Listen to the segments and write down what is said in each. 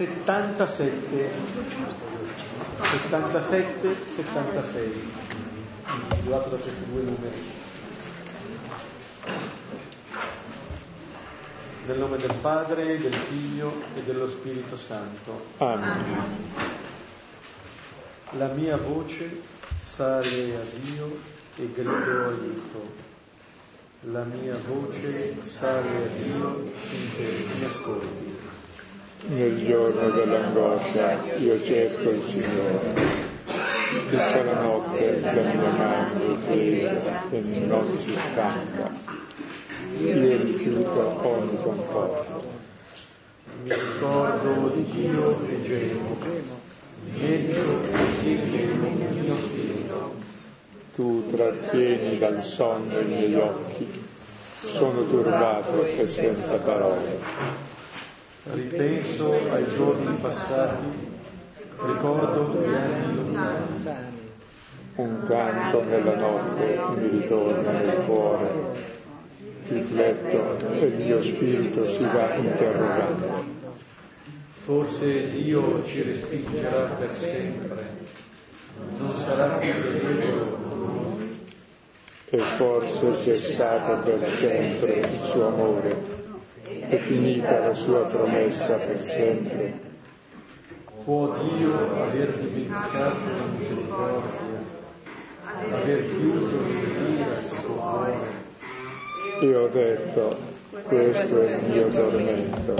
77, 77, 76, individuato da questi due numeri. Nel nome del Padre, del Figlio e dello Spirito Santo. Amen. La mia voce sale a Dio e grido aiuto. La mia voce sale a Dio finché mi ascolti. Nel giorno dell'angoscia io cerco il Signore. Tutta la notte la mia mano ripresa e non si stanca. Io rifiuto ogni conforto. Mi ricordo di Dio e gemo. Medito e gemo il mio spirito. Tu trattieni dal sonno i miei occhi. Sono turbato e senza parole. Ripenso ai giorni passati, ricordo gli anni lontani. Un canto nella notte mi ritorna nel cuore. Rifletto e il mio spirito si va interrogando. Forse Dio ci respingerà per sempre, non sarà più benevolo con noi. E forse cessato per sempre il suo amore, è finita la sua promessa per sempre. Può Dio aver dimenticato la misericordia, aver chiuso l'ira al suo cuore? E ho detto, questo è il mio tormento,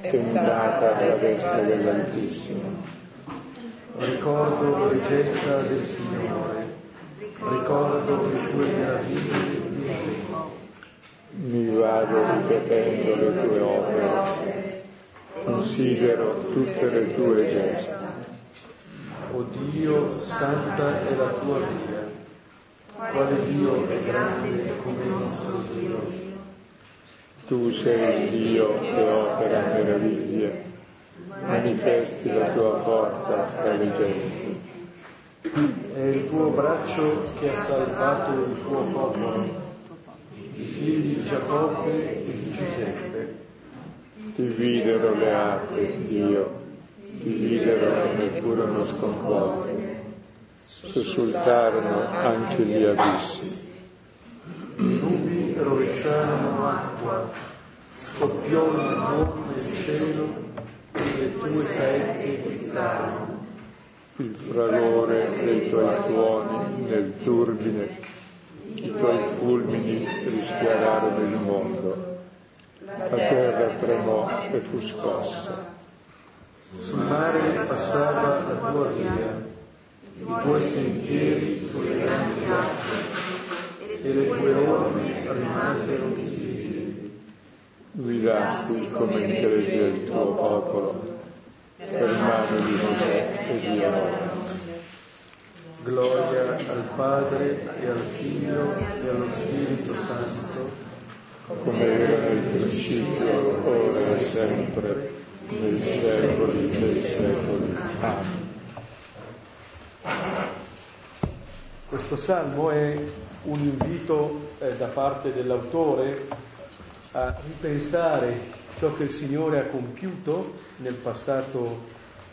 tentata alla destra dell'Altissimo. Ricordo le gesta del Signore, ricordo le tue meraviglie e Mi vado ripetendo le tue opere, considero tutte le tue gesta. O Dio, santa è la tua via. Quale Dio è grande come il nostro Dio? Tu sei il Dio che opera meraviglie, manifesti la tua forza fra le genti. È il tuo braccio che ha salvato il tuo popolo, i figli di Giacobbe e di Giuseppe. Ti videro le acque, Dio, ti videro e furono sconvolte. Sussultarono anche gli abissi. I nubi rovesciarono acqua, scoppiò il fuoco nel cielo e le tue saette pizzarono. il fragore dei tuoi tuoni nel turbine, i tuoi fulmini rischiararono il mondo, la terra tremò e fu scossa. Sul mare passava la tua via, i tuoi sentieri sulle grandi acque, e le tue orme rimasero invisibili. Guidasti come ingresia il tuo popolo, per mano di Mosè e di Aarone. Gloria al Padre e al Figlio e allo Spirito Santo, come era nel principio, ora e sempre, nei secoli dei secoli. Amen. Questo salmo è un invito eh, da parte dell'autore a ripensare ciò che il Signore ha compiuto nel passato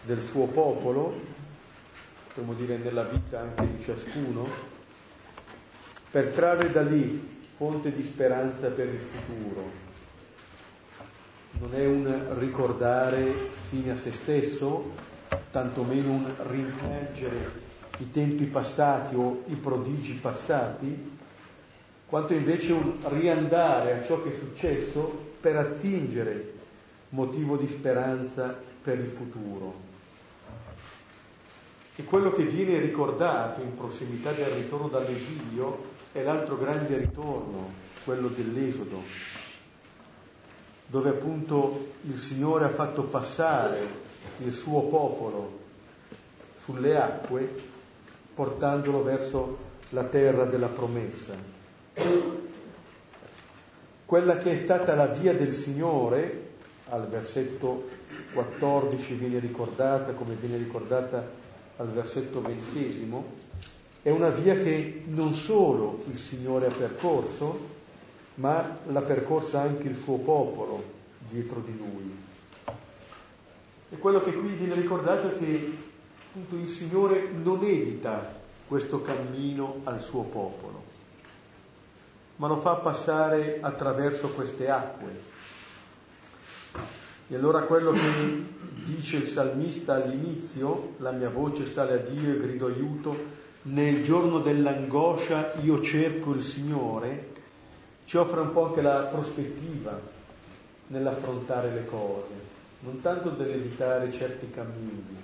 del suo popolo, potremmo dire nella vita anche di ciascuno, per trarre da lì fonte di speranza per il futuro. Non è un ricordare fine a se stesso, tantomeno un rimpiangere i tempi passati o i prodigi passati, quanto invece un riandare a ciò che è successo per attingere motivo di speranza per il futuro. E quello che viene ricordato in prossimità del ritorno dall'esilio è l'altro grande ritorno, quello dell'Esodo, dove appunto il Signore ha fatto passare il suo popolo sulle acque portandolo verso la terra della promessa. Quella che è stata la via del Signore, al versetto 14 viene ricordata come viene ricordata al versetto ventesimo, è una via che non solo il Signore ha percorso, ma l'ha percorsa anche il suo popolo dietro di lui. E quello che qui viene ricordato è che appunto, il Signore non evita questo cammino al suo popolo, ma lo fa passare attraverso queste acque. E allora quello che dice il salmista all'inizio, la mia voce sale a Dio e grido aiuto, nel giorno dell'angoscia io cerco il Signore, ci offre un po' anche la prospettiva nell'affrontare le cose, non tanto dell'evitare certi cammini,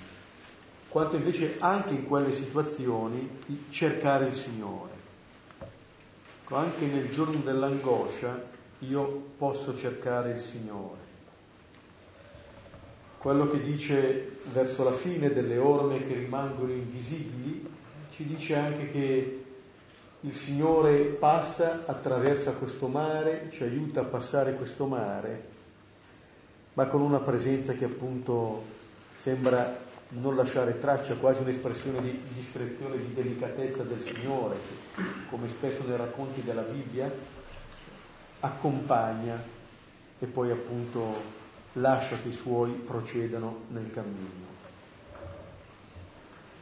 quanto invece anche in quelle situazioni cercare il Signore. Ecco, anche nel giorno dell'angoscia io posso cercare il Signore. Quello che dice verso la fine delle orme che rimangono invisibili, ci dice anche che il Signore passa, attraversa questo mare, ci aiuta a passare questo mare, ma con una presenza che appunto sembra non lasciare traccia, quasi un'espressione di discrezione, di delicatezza del Signore, come spesso nei racconti della Bibbia, accompagna e poi appunto lascia che i suoi procedano nel cammino.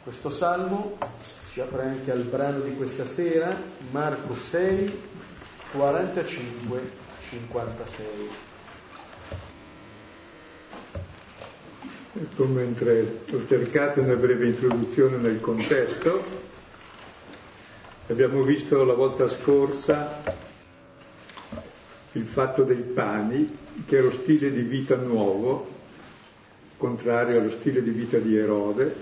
Questo salmo ci apre anche al brano di questa sera, Marco 6, 45, 56. Ecco, mentre ho cercato una breve introduzione nel contesto, abbiamo visto la volta scorsa il fatto dei pani, che è lo stile di vita nuovo, contrario allo stile di vita di Erode,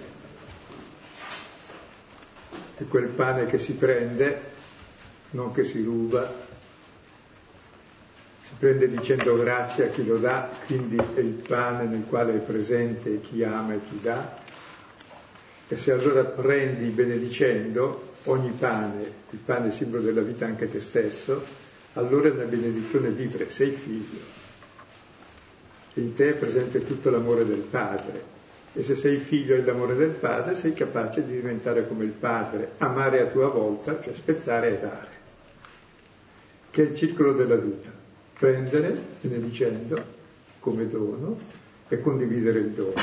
è quel pane che si prende, non che si ruba, si prende dicendo grazie a chi lo dà, quindi è il pane nel quale è presente chi ama e chi dà. E se allora prendi benedicendo ogni pane, il pane è simbolo della vita anche te stesso, allora è una benedizione vivere, sei figlio. In te è presente tutto l'amore del Padre, e se sei figlio dell'amore del padre, sei capace di diventare come il padre, amare a tua volta, cioè spezzare e dare, che è il circolo della vita. Prendere, benedicendo, come dono, e condividere il dono.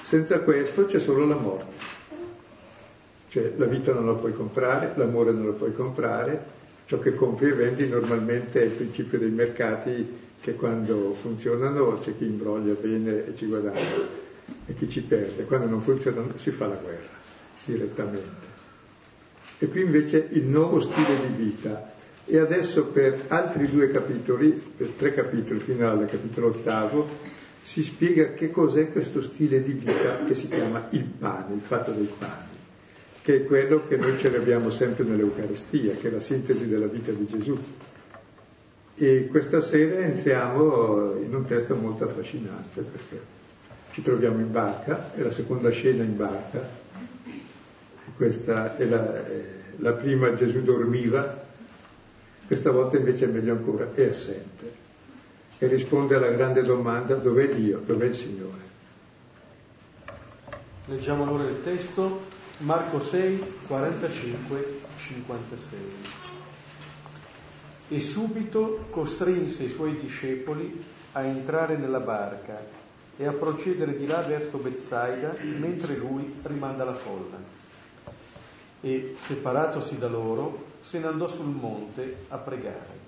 Senza questo c'è solo la morte. Cioè la vita non la puoi comprare, l'amore non lo puoi comprare, ciò che compri e vendi normalmente è il principio dei mercati che quando funzionano c'è chi imbroglia bene e ci guadagna e chi ci perde, quando non funzionano si fa la guerra direttamente. E qui invece il nuovo stile di vita. E adesso per altri due capitoli, per tre capitoli fino al capitolo ottavo, si spiega che cos'è questo stile di vita che si chiama il pane, il fatto dei pani, che è quello che noi celebriamo sempre nell'Eucaristia, che è la sintesi della vita di Gesù. E questa sera entriamo in un testo molto affascinante perché ci troviamo in barca, è la seconda scena in barca, questa è la, la prima Gesù dormiva, questa volta invece è meglio ancora, è assente. E risponde alla grande domanda dov'è Dio, dov'è il Signore. Leggiamo allora il testo, Marco 6, 45, 56 e subito costrinse i suoi discepoli a entrare nella barca e a procedere di là verso Bethsaida mentre lui rimanda la folla. E separatosi da loro, se ne andò sul monte a pregare.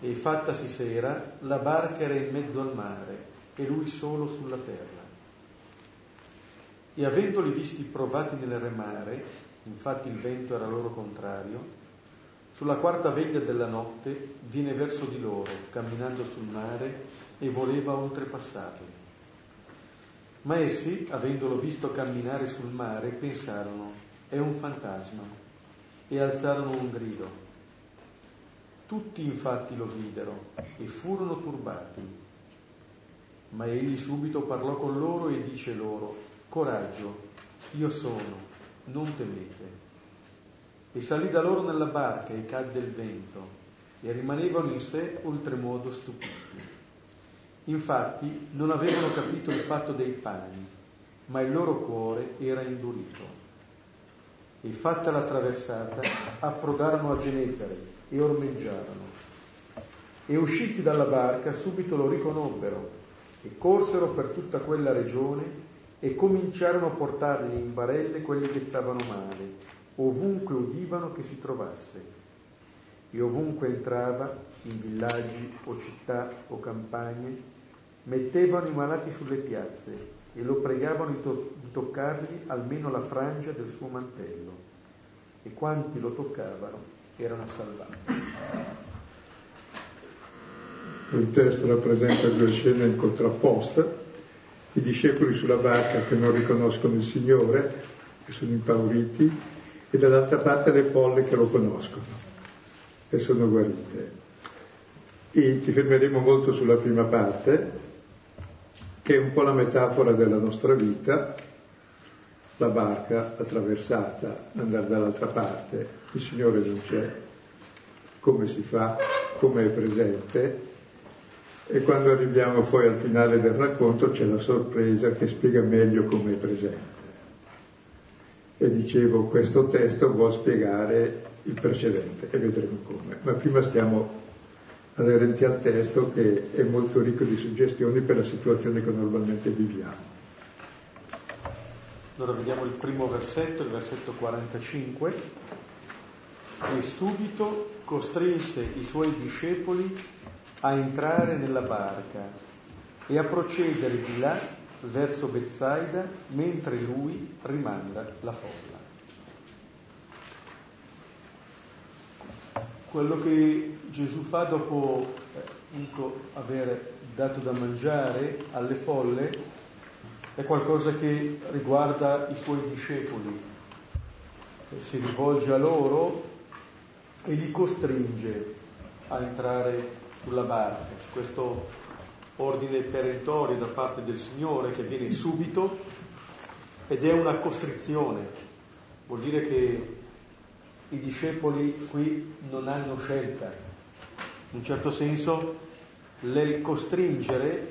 E fattasi sera, la barca era in mezzo al mare e lui solo sulla terra. E avendoli visti provati nel remare, infatti il vento era loro contrario, sulla quarta veglia della notte viene verso di loro, camminando sul mare, e voleva oltrepassarli. Ma essi, avendolo visto camminare sul mare, pensarono, è un fantasma, e alzarono un grido. Tutti infatti lo videro e furono turbati. Ma egli subito parlò con loro e dice loro, coraggio, io sono, non temete e salì da loro nella barca e cadde il vento e rimanevano in sé oltremodo stupiti. Infatti non avevano capito il fatto dei pani, ma il loro cuore era indurito. E fatta la traversata, approdarono a Genezare e ormeggiarono. e usciti dalla barca subito lo riconobbero e corsero per tutta quella regione e cominciarono a portargli in barelle quelli che stavano male, ovunque udivano che si trovasse. E ovunque entrava, in villaggi o città o campagne, mettevano i malati sulle piazze e lo pregavano di, to- di toccargli almeno la frangia del suo mantello. E quanti lo toccavano erano salvati. Il testo rappresenta due scene in contrapposta, i discepoli sulla barca che non riconoscono il Signore, che sono impauriti, e dall'altra parte le folle che lo conoscono e sono guarite. E ci fermeremo molto sulla prima parte, che è un po' la metafora della nostra vita, la barca attraversata, andare dall'altra parte, il Signore non c'è, come si fa, come è presente, e quando arriviamo poi al finale del racconto c'è la sorpresa che spiega meglio come è presente. E dicevo, questo testo vuol spiegare il precedente e vedremo come. Ma prima stiamo aderenti al testo che è molto ricco di suggestioni per la situazione che normalmente viviamo. Allora vediamo il primo versetto, il versetto 45. E subito costrinse i suoi discepoli a entrare nella barca e a procedere di là verso Bezzaida mentre lui rimanda la folla. Quello che Gesù fa dopo eh, appunto aver dato da mangiare alle folle è qualcosa che riguarda i suoi discepoli. Si rivolge a loro e li costringe a entrare sulla barca, questo ordine perentorio da parte del Signore che viene subito ed è una costrizione, vuol dire che i discepoli qui non hanno scelta, in un certo senso nel costringere,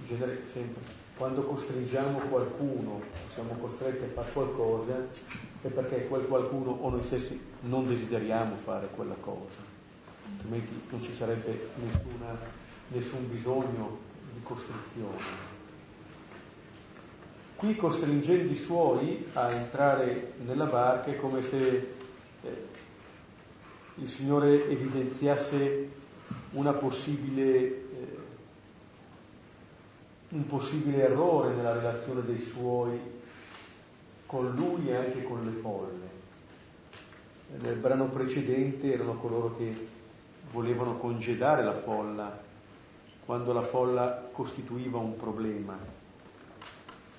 in genere sempre, quando costringiamo qualcuno, siamo costretti a fare qualcosa, è perché quel qualcuno o noi stessi non desideriamo fare quella cosa. Altrimenti non ci sarebbe nessuna, nessun bisogno di costruzione. Qui costringendo i suoi a entrare nella barca è come se eh, il Signore evidenziasse una possibile, eh, un possibile errore nella relazione dei suoi con lui e anche con le folle. Nel brano precedente erano coloro che volevano congedare la folla quando la folla costituiva un problema.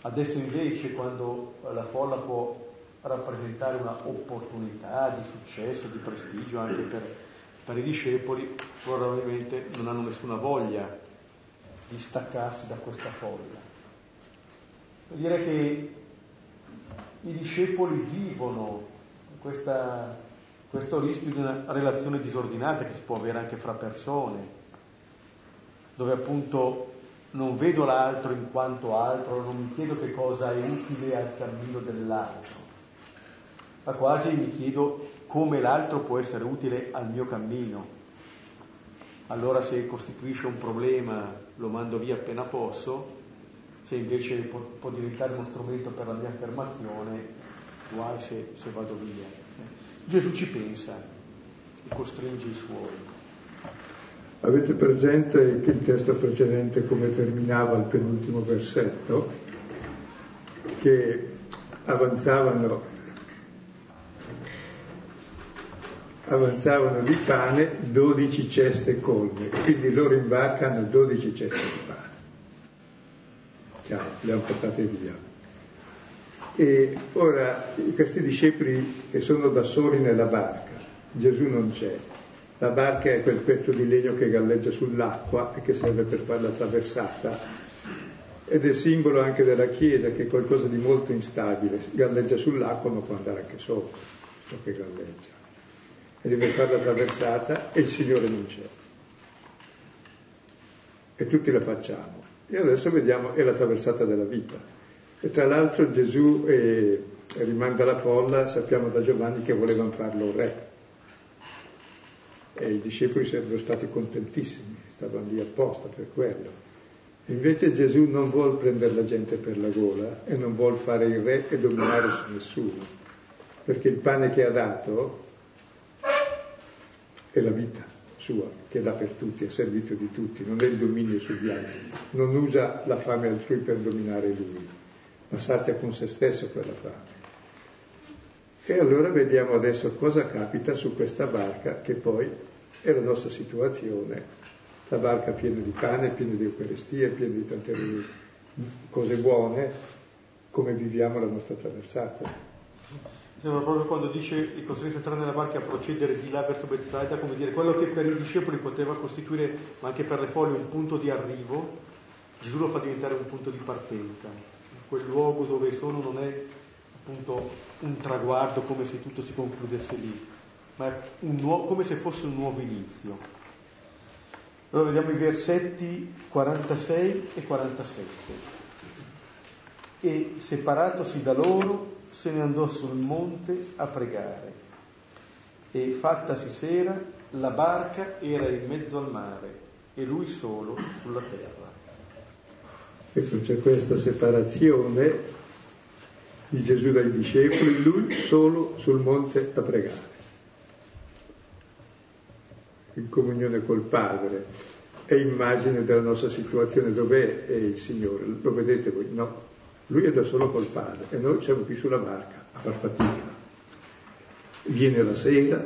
Adesso invece quando la folla può rappresentare un'opportunità di successo, di prestigio anche per, per i discepoli, probabilmente non hanno nessuna voglia di staccarsi da questa folla. Vuol dire che i discepoli vivono questa questo rischio di una relazione disordinata che si può avere anche fra persone, dove appunto non vedo l'altro in quanto altro, non mi chiedo che cosa è utile al cammino dell'altro, ma quasi mi chiedo come l'altro può essere utile al mio cammino. Allora se costituisce un problema lo mando via appena posso, se invece può, può diventare uno strumento per la mia affermazione, guai se, se vado via. Gesù ci pensa e costringe i suoi. Avete presente che il testo precedente come terminava il penultimo versetto? Che avanzavano, avanzavano di pane 12 ceste colme, quindi loro in barca hanno 12 ceste di pane. Chiaro, le hanno portate via. E ora questi discepoli che sono da soli nella barca, Gesù non c'è, la barca è quel pezzo di legno che galleggia sull'acqua e che serve per fare la traversata ed è simbolo anche della Chiesa che è qualcosa di molto instabile, galleggia sull'acqua ma può andare anche sopra, ciò che galleggia. E deve fare la traversata e il Signore non c'è. E tutti la facciamo. E adesso vediamo, è la traversata della vita. E tra l'altro Gesù eh, rimanda la folla, sappiamo da Giovanni che volevano farlo re. E i discepoli sarebbero stati contentissimi, stavano lì apposta per quello. Invece Gesù non vuole prendere la gente per la gola e non vuole fare il re e dominare su nessuno, perché il pane che ha dato è la vita sua, che dà per tutti, a servizio di tutti, non è il dominio sugli altri, non usa la fame altrui per dominare lui, ma sazia con se stesso quella fame. E allora vediamo adesso cosa capita su questa barca che poi è la nostra situazione, la barca piena di pane, piena di Eucaristia, piena di tante cose buone, come viviamo la nostra traversata. Sembra proprio quando dice costretto a entrare nella barca a procedere di là verso Bethsaida, come dire, quello che per i discepoli poteva costituire, ma anche per le folle, un punto di arrivo, Gesù lo fa diventare un punto di partenza. Quel luogo dove sono non è appunto un traguardo come se tutto si concludesse lì, ma nuovo, come se fosse un nuovo inizio. Allora vediamo i versetti 46 e 47. E separatosi da loro, se ne andò sul monte a pregare. E fattasi sera, la barca era in mezzo al mare e lui solo sulla terra. Ecco, c'è questa separazione di Gesù dai discepoli, lui solo sul monte a pregare, in comunione col Padre. È immagine della nostra situazione, dov'è il Signore? Lo vedete voi? No, lui è da solo col Padre e noi siamo qui sulla barca a far fatica. Viene la sera,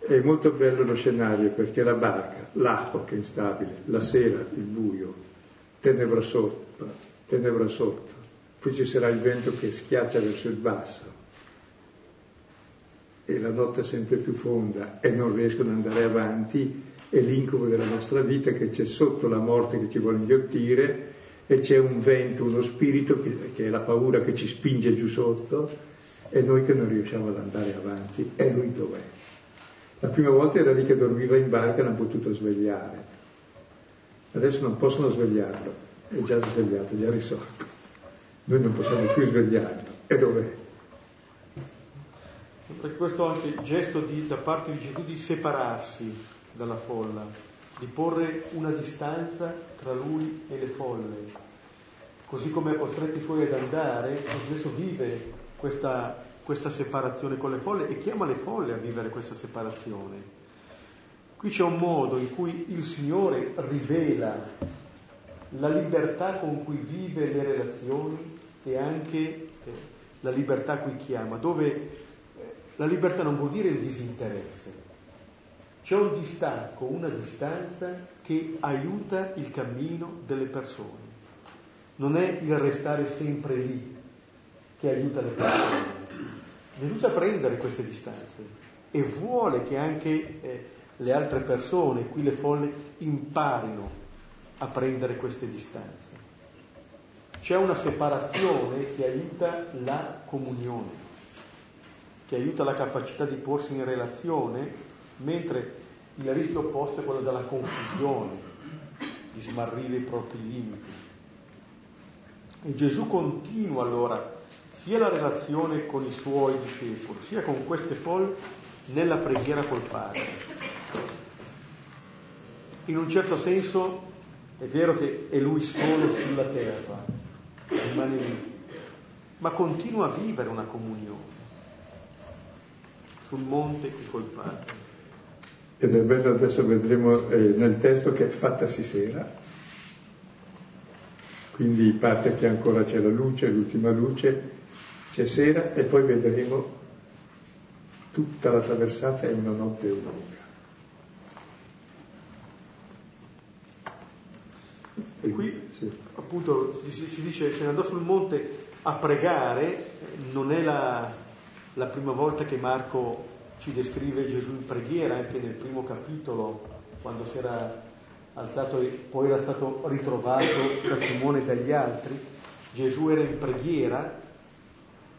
è molto bello lo scenario perché la barca, l'acqua che è instabile, la sera il buio, tenebra sotto, tenebra sotto, poi ci sarà il vento che schiaccia verso il basso e la notte è sempre più fonda e non riescono ad andare avanti, è l'incubo della nostra vita che c'è sotto la morte che ci vuole inghiottire e c'è un vento, uno spirito che, che, è la paura che ci spinge giù sotto e noi che non riusciamo ad andare avanti. E lui dov'è? La prima volta era lì che dormiva in barca e ha potuto svegliare. Adesso non possono svegliarlo, è già svegliato, è già risorto. Noi non possiamo più svegliarlo. E dov'è? Per questo anche il gesto di, da parte di Gesù di separarsi dalla folla, di porre una distanza tra lui e le folle. Così come ha costretti i suoi ad andare, adesso vive questa, questa separazione con le folle e chiama le folle a vivere questa separazione. Qui c'è un modo in cui il Signore rivela la libertà con cui vive le relazioni e anche eh, la libertà a cui chiama, dove la libertà non vuol dire il disinteresse, c'è un distacco, una distanza che aiuta il cammino delle persone. Non è il restare sempre lì che aiuta le persone. Sa prendere queste distanze e vuole che anche eh, le altre persone, qui le folle, imparino a prendere queste distanze. C'è una separazione che aiuta la comunione, che aiuta la capacità di porsi in relazione, mentre il rischio opposto è quello della confusione, di smarrire i propri limiti. E Gesù continua allora sia la relazione con i suoi discepoli, sia con queste folle nella preghiera col Padre. In un certo senso è vero che è lui solo sulla terra, rimane lì, ma continua a vivere una comunione sul monte e col Padre. Ed è bello, adesso vedremo eh, nel testo che è fattasi sera, quindi parte che ancora c'è la luce, l'ultima luce, c'è sera e poi vedremo tutta la traversata è una notte lunga. E qui sì. appunto si, si, dice se ne andò sul monte a pregare, non è la, la prima volta che Marco ci descrive Gesù in preghiera, anche nel primo capitolo, quando si era alzato e poi era stato ritrovato da Simone e dagli altri, Gesù era in preghiera,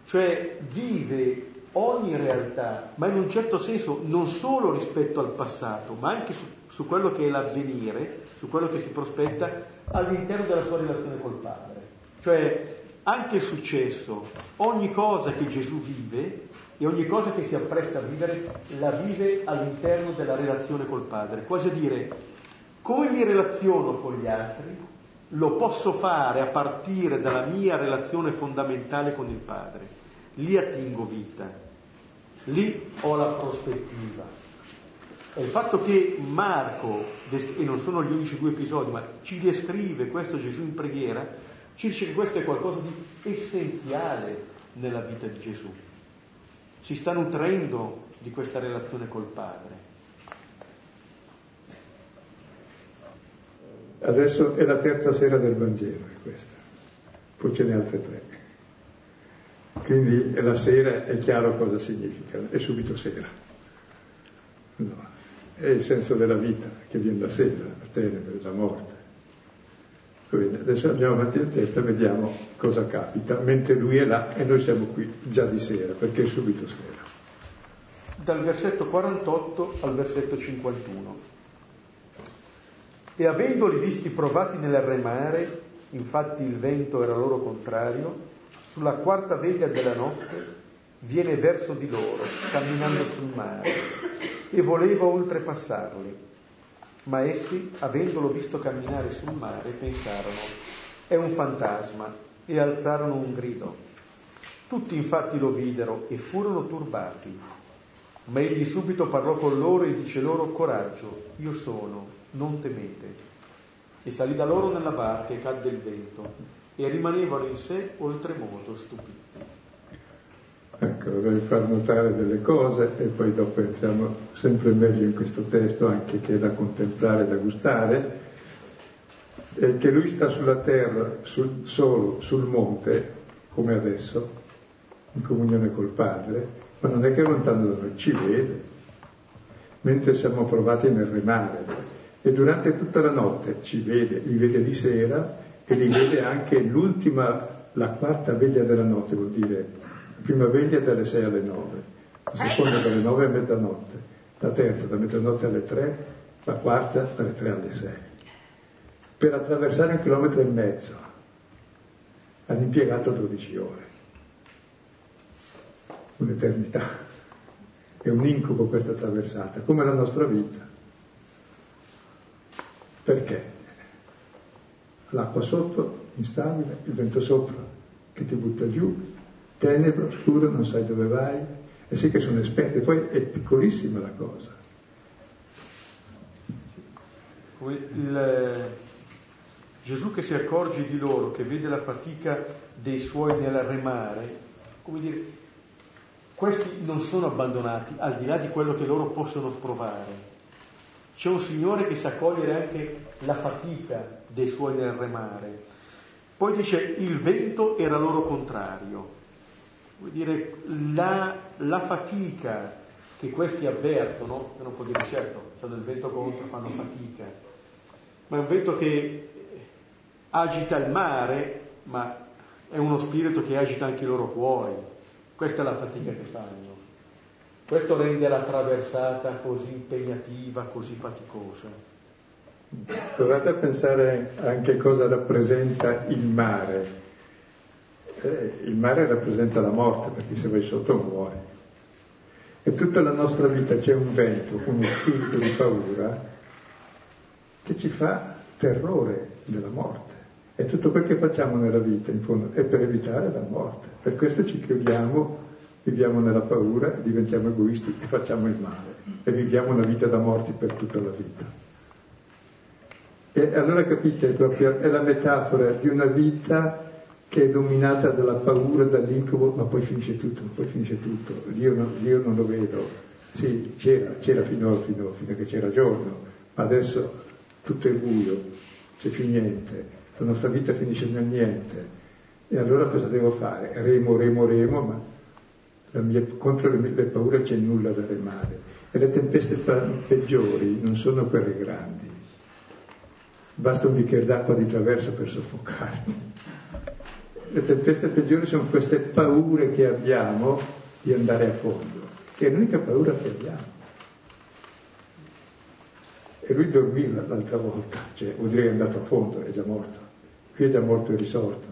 cioè vive ogni realtà, ma in un certo senso non solo rispetto al passato, ma anche su, su quello che è l'avvenire, su quello che si prospetta all'interno della sua relazione col Padre. Cioè anche il successo, ogni cosa che Gesù vive e ogni cosa che si appresta a vivere la vive all'interno della relazione col Padre. Quasi a dire, come mi relaziono con gli altri, lo posso fare a partire dalla mia relazione fondamentale con il Padre. Lì attingo vita, lì ho la prospettiva. E il fatto che Marco, e non sono gli unici due episodi, ma ci descrive questo Gesù in preghiera, ci dice che questo è qualcosa di essenziale nella vita di Gesù si sta nutrendo di questa relazione col Padre. Adesso è la terza sera del Vangelo, è questa, poi ce n'è altre tre. Quindi la sera è chiaro cosa significa, è subito sera. No, è il senso della vita che viene da sera, la tenebre, della morte. Quindi adesso andiamo avanti nel testo e vediamo cosa capita, mentre lui è là e noi siamo qui già di sera, perché è subito sera. Dal versetto 48 al versetto 51. E avendoli visti provati nel remare, infatti il vento era loro contrario, sulla quarta veglia della notte viene verso di loro, camminando sul mare, e voleva oltrepassarli ma essi, avendolo visto camminare sul mare, pensarono, è un fantasma, e alzarono un grido. Tutti infatti lo videro e furono turbati, ma egli subito parlò con loro e dice loro, coraggio, io sono, non temete. E salì da loro nella barca e cadde il vento, e rimanevano in sé oltremodo stupiti. Ecco, vorrei far notare delle cose e poi dopo entriamo sempre meglio in questo testo anche che è da contemplare, da gustare, è che lui sta sulla terra, sul, solo sul monte, come adesso, in comunione col Padre, ma non è che è lontano da noi, ci vede, mentre siamo provati nel remare. E durante tutta la notte ci vede, li vede di sera e li vede anche l'ultima, la quarta veglia della notte, vuol dire prima veglia dalle 6 alle 9, la seconda dalle 9 a mezzanotte, la terza da mezzanotte alle 3, la quarta dalle 3 alle 6. Per attraversare un chilometro e mezzo hanno impiegato 12 ore. Un'eternità. È un incubo questa traversata, come la nostra vita. Perché? L'acqua sotto, instabile, il vento sopra che ti butta giù, tenebro, oscuro, non sai dove vai, e sì che sono esperti, poi è piccolissima la cosa. Il, Gesù che si accorge di loro, che vede la fatica dei suoi nel remare, come dire, questi non sono abbandonati, al di là di quello che loro possono provare. C'è un Signore che sa cogliere anche la fatica dei suoi nel remare. Poi dice il vento era loro contrario vuol dire, la, la, fatica che questi avvertono, uno può dire certo, c'è del vento contro, fanno fatica, ma è un vento che agita il mare, ma è uno spirito che agita anche i loro cuori. Questa è la fatica che fanno. Questo rende la traversata così impegnativa, così faticosa. Provate a pensare anche cosa rappresenta il mare eh, il mare rappresenta la morte, perché se vai sotto muori. E tutta la nostra vita c'è un vento, uno spirito di paura, che ci fa terrore della morte. E tutto quel che facciamo nella vita, in fondo, è per evitare la morte. Per questo ci chiudiamo, viviamo nella paura, diventiamo egoisti e facciamo il male. E viviamo una vita da morti per tutta la vita. E allora capite, è la metafora di una vita che è dominata dalla paura, dall'incubo, ma poi finisce tutto, poi finisce tutto. Dio non, Dio non lo vedo. Sì, c'era, c'era fino, fino, fino a che c'era giorno, ma adesso tutto è buio, c'è più niente, la nostra vita finisce nel niente. E allora cosa devo fare? Remo, remo, remo, ma mia, contro le, le paure c'è nulla da remare. E le tempeste peggiori non sono quelle grandi. Basta un bicchiere d'acqua di traverso per soffocarti le tempeste peggiori sono queste paure che abbiamo di andare a fondo, che è l'unica paura che abbiamo. E lui dormiva l'altra volta, cioè vuol dire che è andato a fondo, è già morto. Qui è già morto e risorto.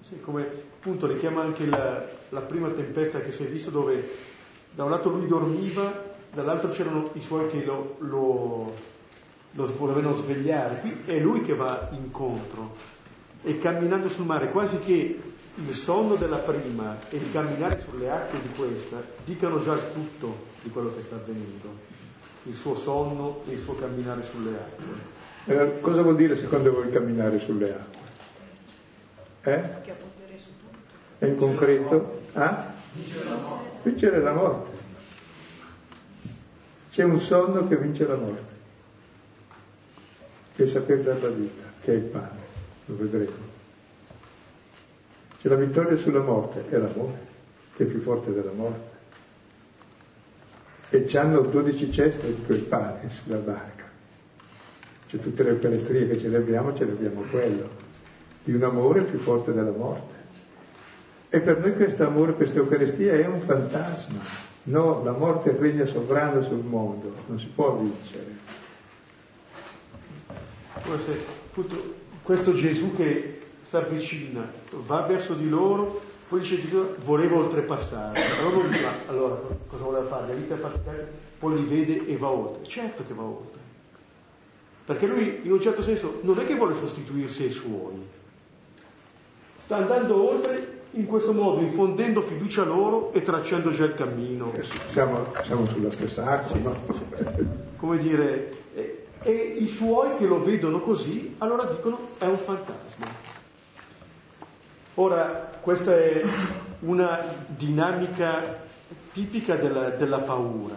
Sì, come appunto richiama anche la, la prima tempesta che si è visto dove Da un lato lui dormiva, dall'altro c'erano i suoi che lo, lo, lo volevano svegliare. Qui è lui che va incontro e camminando sul mare, quasi che il sonno della prima e il camminare sulle acque di questa dicano già tutto di quello che sta avvenendo, il suo sonno e il suo camminare sulle acque. Eh, cosa vuol dire secondo voi camminare sulle acque? Eh? E in concreto? Ah? Vincere la morte. C'è un sonno che vince la morte, che è saper dare la vita, che è il pane, lo vedremo. C'è la vittoria sulla morte, è l'amore, che è più forte della morte. E ci hanno 12 ceste di quel pane sulla barca. Cioè tutte le eucaristrie che celebriamo, celebriamo quello, di un amore più forte della morte. E per noi questo amore, questa Eucaristia è un fantasma. No, la morte regna sovrana sul mondo, non si può vincere. Questo Gesù che si avvicina, va verso di loro, poi dice Gesù voleva oltrepassare. Allora, allora cosa voleva fare? La vista faticare, poi li vede e va oltre. Certo che va oltre. Perché lui, in un certo senso, non è che vuole sostituirsi ai suoi. Sta andando oltre in questo modo, infondendo fiducia a loro e tracciando già il cammino. Eh siamo, siamo sulla stessa acqua, no? Come dire, e, i suoi che lo vedono così, allora dicono è un fantasma. Ora, questa è una dinamica tipica della, della paura.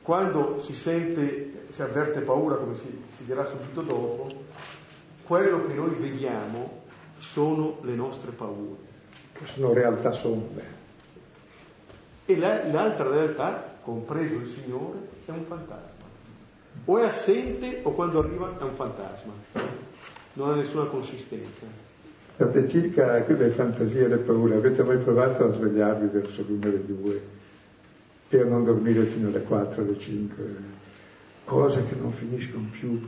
Quando si sente, si avverte paura, come si, si dirà subito dopo, quello che noi vediamo sono le nostre paure sono realtà sombre. E la, l'altra realtà, compreso il Signore, è un fantasma. O è assente o quando arriva è un fantasma. Non ha nessuna consistenza. State circa quelle fantasie e le paure, avete mai provato a svegliarvi verso l'una delle due e a non dormire fino alle 4, alle 5? Cose che non finiscono più,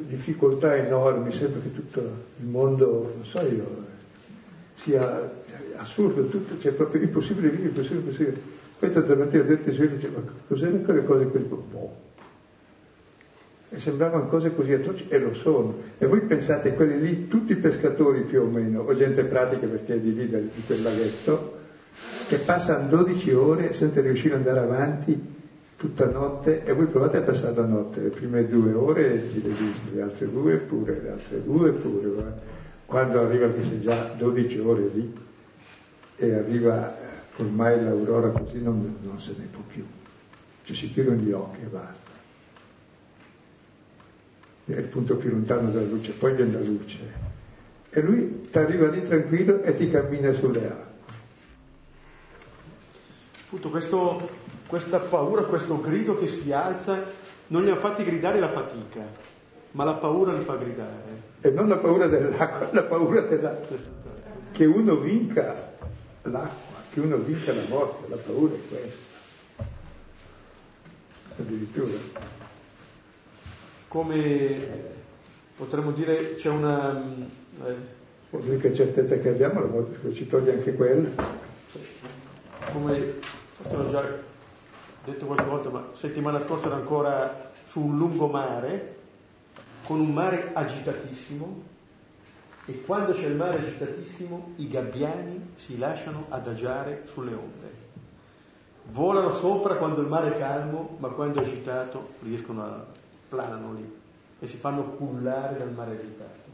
difficoltà enormi, sembra che tutto il mondo, non so io, sia assurdo, tutto, cioè proprio impossibile vivere, impossibile, impossibile. Poi tante mattina dentro i suoi dice, ma cos'erano quelle cose così? Boh. E sembravano cose così atroci, e lo sono. E voi pensate, quelli lì, tutti pescatori più o meno, o gente pratica perché è di lì, di quel laghetto, che passano 12 ore senza riuscire ad andare avanti tutta notte, e voi provate a passare la notte, le prime due ore ci resiste, le altre due pure, le altre due pure. Quando arriva che sei già 12 ore lì, e arriva ormai l'aurora così non, non se ne può più, ci si chiudono gli occhi e basta. È il punto più lontano dalla luce, poi viene la luce. E lui ti arriva lì tranquillo e ti cammina sulle acque. Appunto questo, questa paura, questo grido che si alza, non li ha fatti gridare la fatica, ma la paura li fa gridare. E non la paura dell'acqua, la paura della... che uno vinca l'acqua, che uno vinca la morte, la paura è questa. Addirittura. Come potremmo dire, c'è una... Eh, L'unica certezza che abbiamo è la morte, ci toglie anche quella. Come forse l'ho già detto qualche volta, ma settimana scorsa era ancora su un lungomare, con un mare agitatissimo, e quando c'è il mare agitatissimo i gabbiani si lasciano adagiare sulle onde. Volano sopra quando il mare è calmo, ma quando è agitato riescono a planano lì e si fanno cullare dal mare agitato.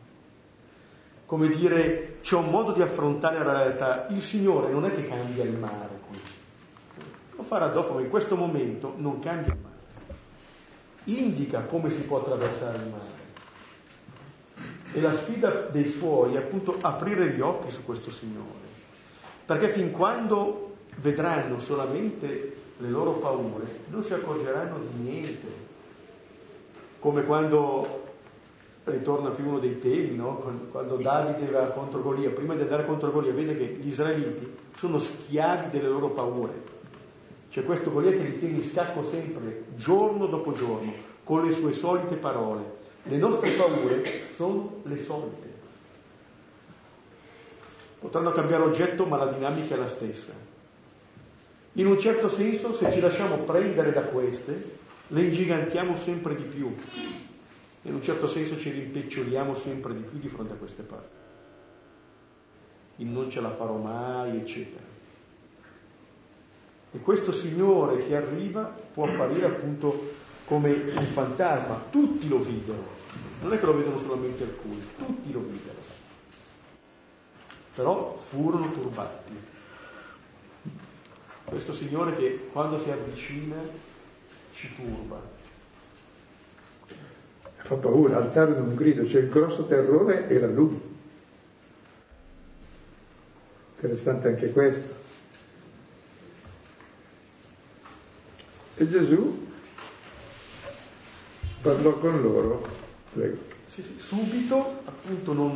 Come dire, c'è un modo di affrontare la realtà. Il Signore non è che cambia il mare qui. Lo farà dopo, ma in questo momento non cambia il mare. Indica come si può attraversare il mare e la sfida dei suoi è appunto aprire gli occhi su questo Signore. Perché fin quando vedranno solamente le loro paure, non si accorgeranno di niente. Come quando ritorna più uno dei temi, no? quando Davide va contro Golia, prima di andare contro Golia vede che gli israeliti sono schiavi delle loro paure. C'è questo Golia che li tiene in scacco sempre, giorno dopo giorno, con le sue solite parole. Le nostre paure sono le solite. Potranno cambiare oggetto, ma la dinamica è la stessa. In un certo senso, se ci lasciamo prendere da queste, le ingigantiamo sempre di più. In un certo senso ci rimpiccioliamo sempre di più di fronte a queste parti. Il non ce la farò mai, eccetera. E questo Signore che arriva può apparire appunto come un fantasma. Tutti lo videro, non è che lo vedono solamente alcuni, tutti lo videro. Però furono turbati questo Signore che quando si avvicina ci turba. Fa paura, alzarono un grido, cioè il grosso terrore era lui. Interessante anche questo. E Gesù parlò con loro, prego. Sì, sì, subito appunto non,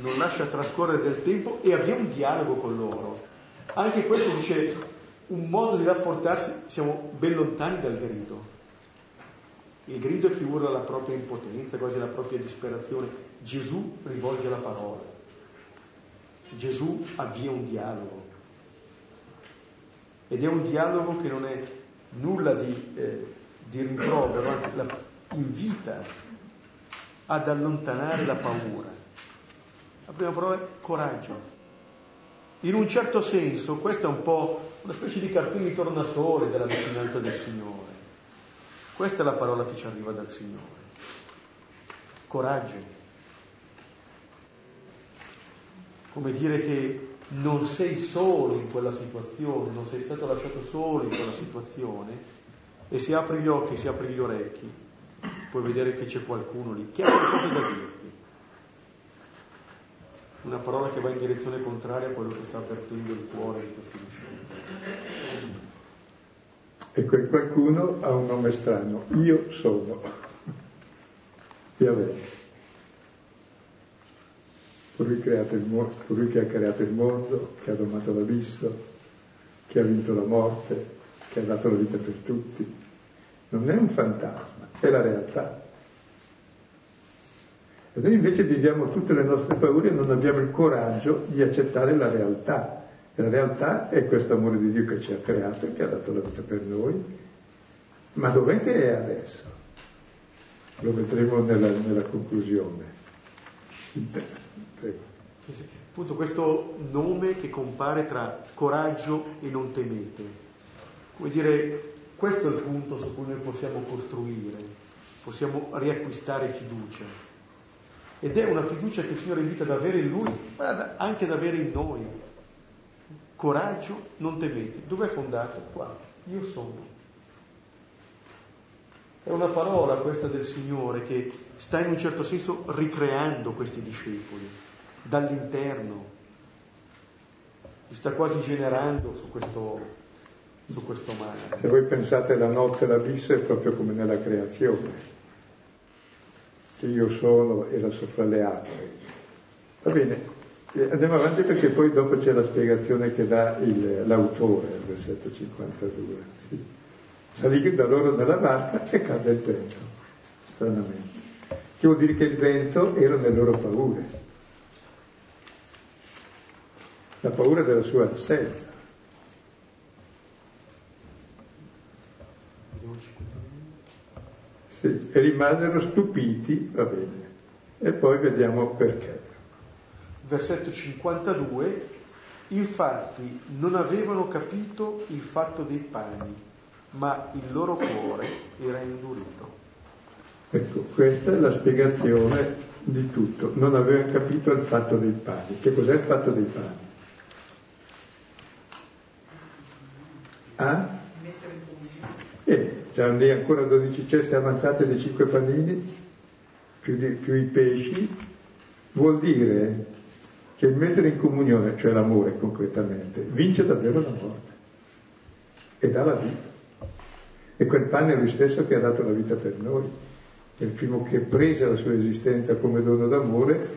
non lascia trascorrere del tempo e avvia un dialogo con loro. Anche questo dice un modo di rapportarsi, siamo ben lontani dal grido. Il grido è chi urla la propria impotenza, quasi la propria disperazione. Gesù rivolge la parola. Gesù avvia un dialogo. Ed è un dialogo che non è nulla di, eh, di rimprovero, anzi la invita ad allontanare la paura. La prima parola è coraggio. In un certo senso, questo è un po' una specie di cartone di tornasole della vicinanza del Signore. Questa è la parola che ci arriva dal Signore. Coraggio. Come dire che non sei solo in quella situazione, non sei stato lasciato solo in quella situazione e se apri gli occhi, se apri gli orecchi, puoi vedere che c'è qualcuno lì che ha qualcosa da dirti. Una parola che va in direzione contraria a quello che sta avvertendo il cuore di questi discepoli. E quel qualcuno ha un nome strano, io sono. Yahweh. Colui, colui che ha creato il mondo, che ha domato l'abisso, che ha vinto la morte, che ha dato la vita per tutti. Non è un fantasma, è la realtà. Noi invece viviamo tutte le nostre paure e non abbiamo il coraggio di accettare la realtà. La realtà è questo amore di Dio che ci ha creato e che ha dato la vita per noi, ma dov'è che è adesso? Lo vedremo nella, nella conclusione. Appunto questo nome che compare tra coraggio e non temete. Come dire, questo è il punto su cui noi possiamo costruire, possiamo riacquistare fiducia. Ed è una fiducia che il Signore invita ad avere in Lui, ma anche ad avere in noi Coraggio, non temete. Dov'è fondato? Qua. Io sono. È una parola questa del Signore che sta in un certo senso ricreando questi discepoli dall'interno. Li sta quasi generando su questo, su questo mare. Se voi pensate la notte e l'abisso è proprio come nella creazione, che io sono era sopra le acque. Va bene, Andiamo avanti perché poi dopo c'è la spiegazione che dà il, l'autore al versetto 52. Sì. Salì da loro nella barca e cade il vento, stranamente. Che vuol dire che il vento era nelle loro paure. La paura della sua assenza. Sì, e rimasero stupiti, va bene. E poi vediamo perché versetto 52, infatti non avevano capito il fatto dei pani, ma il loro cuore era indurito. Ecco, questa è la spiegazione di tutto. Non avevano capito il fatto dei pani. Che cos'è il fatto dei pani? Ah? Eh, c'erano lì ancora 12 ceste avanzate dei 5 panini, più, di, più i pesci, vuol dire che il mettere in comunione, cioè l'amore concretamente, vince davvero la morte e dà la vita. E quel pane è lui stesso che ha dato la vita per noi, è il primo che prese la sua esistenza come dono d'amore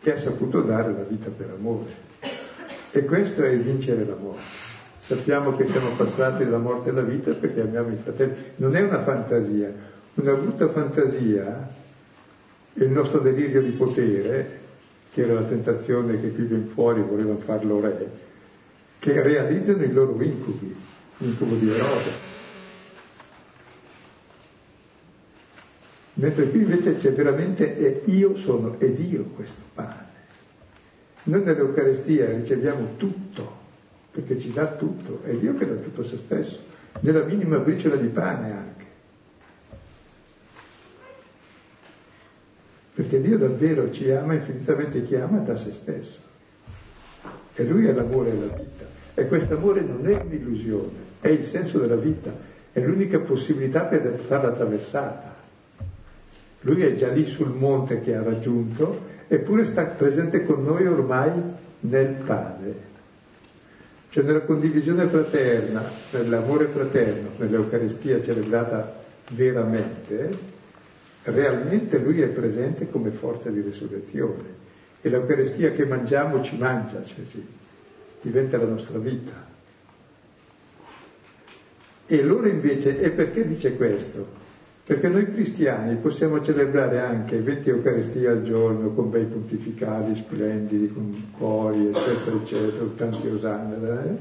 e ha saputo dare la vita per amore. E questo è vincere la morte. Sappiamo che siamo passati dalla morte alla vita perché amiamo i fratelli. Non è una fantasia. Una brutta fantasia è il nostro delirio di potere che era la tentazione che qui ben fuori volevano farlo re, che realizzano i loro incubi. l'incubo di Erode. Mentre qui invece c'è veramente è io sono ed io questo pane. Noi nell'Eucaristia riceviamo tutto, perché ci dà tutto, è Dio che dà tutto se stesso, nella minima briciola di pane anche. Perché Dio davvero ci ama, infinitamente chiama da se stesso. E Lui è l'amore e la vita. E questo amore non è un'illusione, è il senso della vita, è l'unica possibilità per farla attraversata. Lui è già lì sul monte che ha raggiunto, eppure sta presente con noi ormai nel Padre. Cioè nella condivisione fraterna, nell'amore fraterno, nell'Eucaristia celebrata veramente, realmente Lui è presente come forza di risurrezione. E l'Eucaristia che mangiamo ci mangia, cioè sì, diventa la nostra vita. E loro invece, e perché dice questo? Perché noi cristiani possiamo celebrare anche 20 Eucaristie al giorno con bei pontificali splendidi, con cuori, eccetera, eccetera, tanti osanna, eh?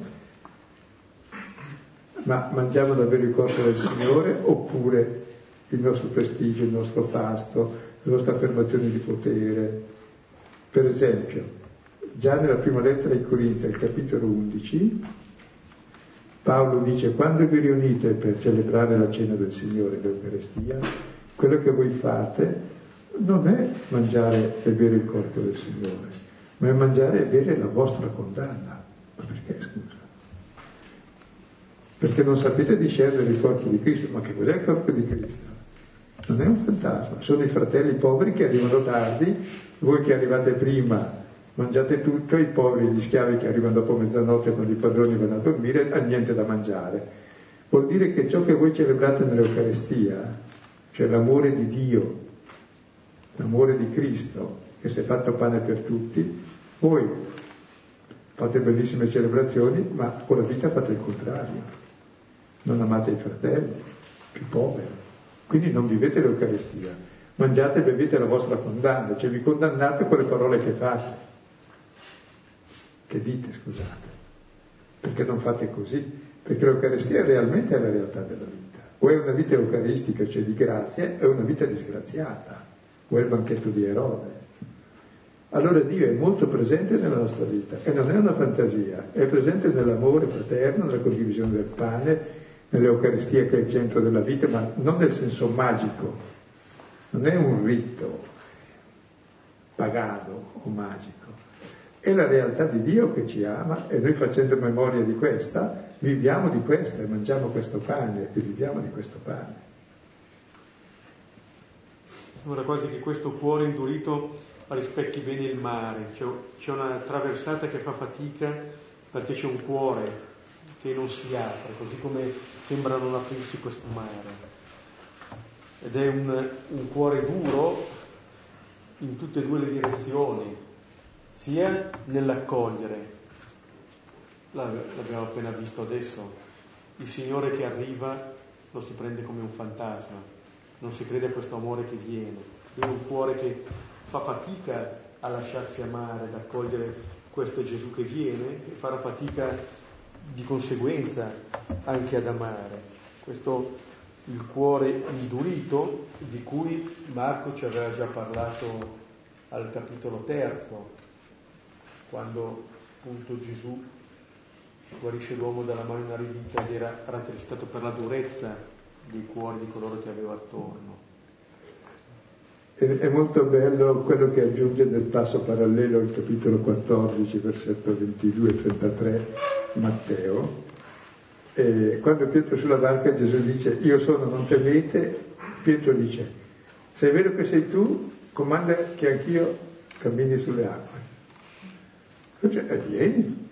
ma mangiamo davvero il corpo del Signore oppure il nostro prestigio, il nostro fasto, la nostra affermazione di potere. Per esempio, già nella prima lettera ai Corinzi, al capitolo 11, Paolo dice quando vi riunite per celebrare la cena del Signore, l'Eucarestia, quello che voi fate non è mangiare e bere il corpo del Signore, ma è mangiare e bere la vostra condanna. Ma perché scusa? Perché non sapete discernere il corpo di Cristo, ma che cos'è il corpo di Cristo? Non è un fantasma, sono i fratelli poveri che arrivano tardi, voi che arrivate prima mangiate tutto, i poveri, gli schiavi che arrivano dopo mezzanotte quando i padroni vanno a dormire, hanno niente da mangiare. Vuol dire che ciò che voi celebrate nell'Eucarestia, cioè l'amore di Dio, l'amore di Cristo, che si è fatto pane per tutti, voi fate bellissime celebrazioni, ma con la vita fate il contrario. Non amate i fratelli, più poveri. Quindi non vivete l'Eucarestia. Mangiate e bevete la vostra condanna, cioè vi condannate con le parole che fate. Che dite, scusate? Perché non fate così? Perché l'Eucaristia realmente è la realtà della vita. O è una vita eucaristica, cioè di grazia, o è una vita disgraziata, o è il banchetto di Erode. Allora Dio è molto presente nella nostra vita e non è una fantasia, è presente nell'amore fraterno, nella condivisione del pane, nell'Eucaristia che è il centro della vita, ma non nel senso magico, non è un rito pagano o magico, è la realtà di Dio che ci ama e noi facendo memoria di questa, viviamo di questa e mangiamo questo pane e viviamo di questo pane. Sembra quasi che questo cuore indurito rispecchi bene il mare, c'è, c'è una traversata che fa fatica perché c'è un cuore che non si apre, così come sembra non aprirsi questo mare. Ed è un, un cuore duro in tutte e due le direzioni, sia nell'accogliere, l'abbiamo appena visto adesso, il Signore che arriva lo si prende come un fantasma, non si crede a questo amore che viene, è un cuore che fa fatica a lasciarsi amare, ad accogliere questo Gesù che viene e farà fatica di conseguenza anche ad amare. Questo il cuore indurito di cui Marco ci aveva già parlato al capitolo terzo, quando appunto Gesù guarisce l'uomo dalla mano inaridita ed era rattristato per la durezza dei cuori di coloro che aveva attorno. È molto bello quello che aggiunge nel passo parallelo al capitolo 14, versetto 22 e 33, Matteo. E quando Pietro è sulla barca Gesù dice io sono, non temete, Pietro dice se è vero che sei tu, comanda che anch'io cammini sulle acque. Cioè, vieni.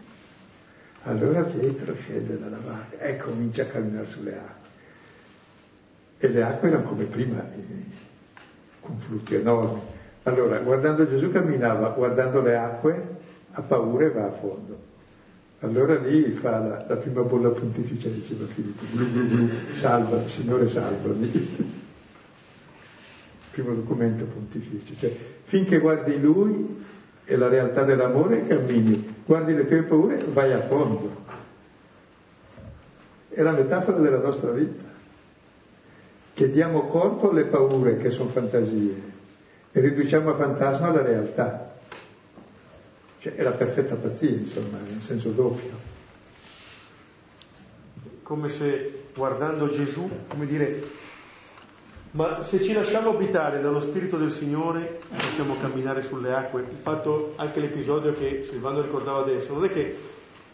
Allora Pietro scende dalla barca e comincia a camminare sulle acque. E le acque erano come prima, con flutti enormi. Allora, guardando Gesù camminava, guardando le acque, ha paura e va a fondo. Allora lì fa la, la prima bolla pontificia, diceva Filippo, blu blu blu, salva, Signore salvami. Primo documento pontificio. Cioè, finché guardi Lui e la realtà dell'amore cammini, guardi le tue paure, vai a fondo. è la metafora della nostra vita, che diamo corpo alle paure che sono fantasie e riduciamo a fantasma la realtà. Cioè è la perfetta pazzia, insomma, in senso doppio. Come se guardando Gesù, come dire, ma se ci lasciamo abitare dallo Spirito del Signore possiamo camminare sulle acque. Il fatto, anche l'episodio che Silvano ricordava adesso, non è che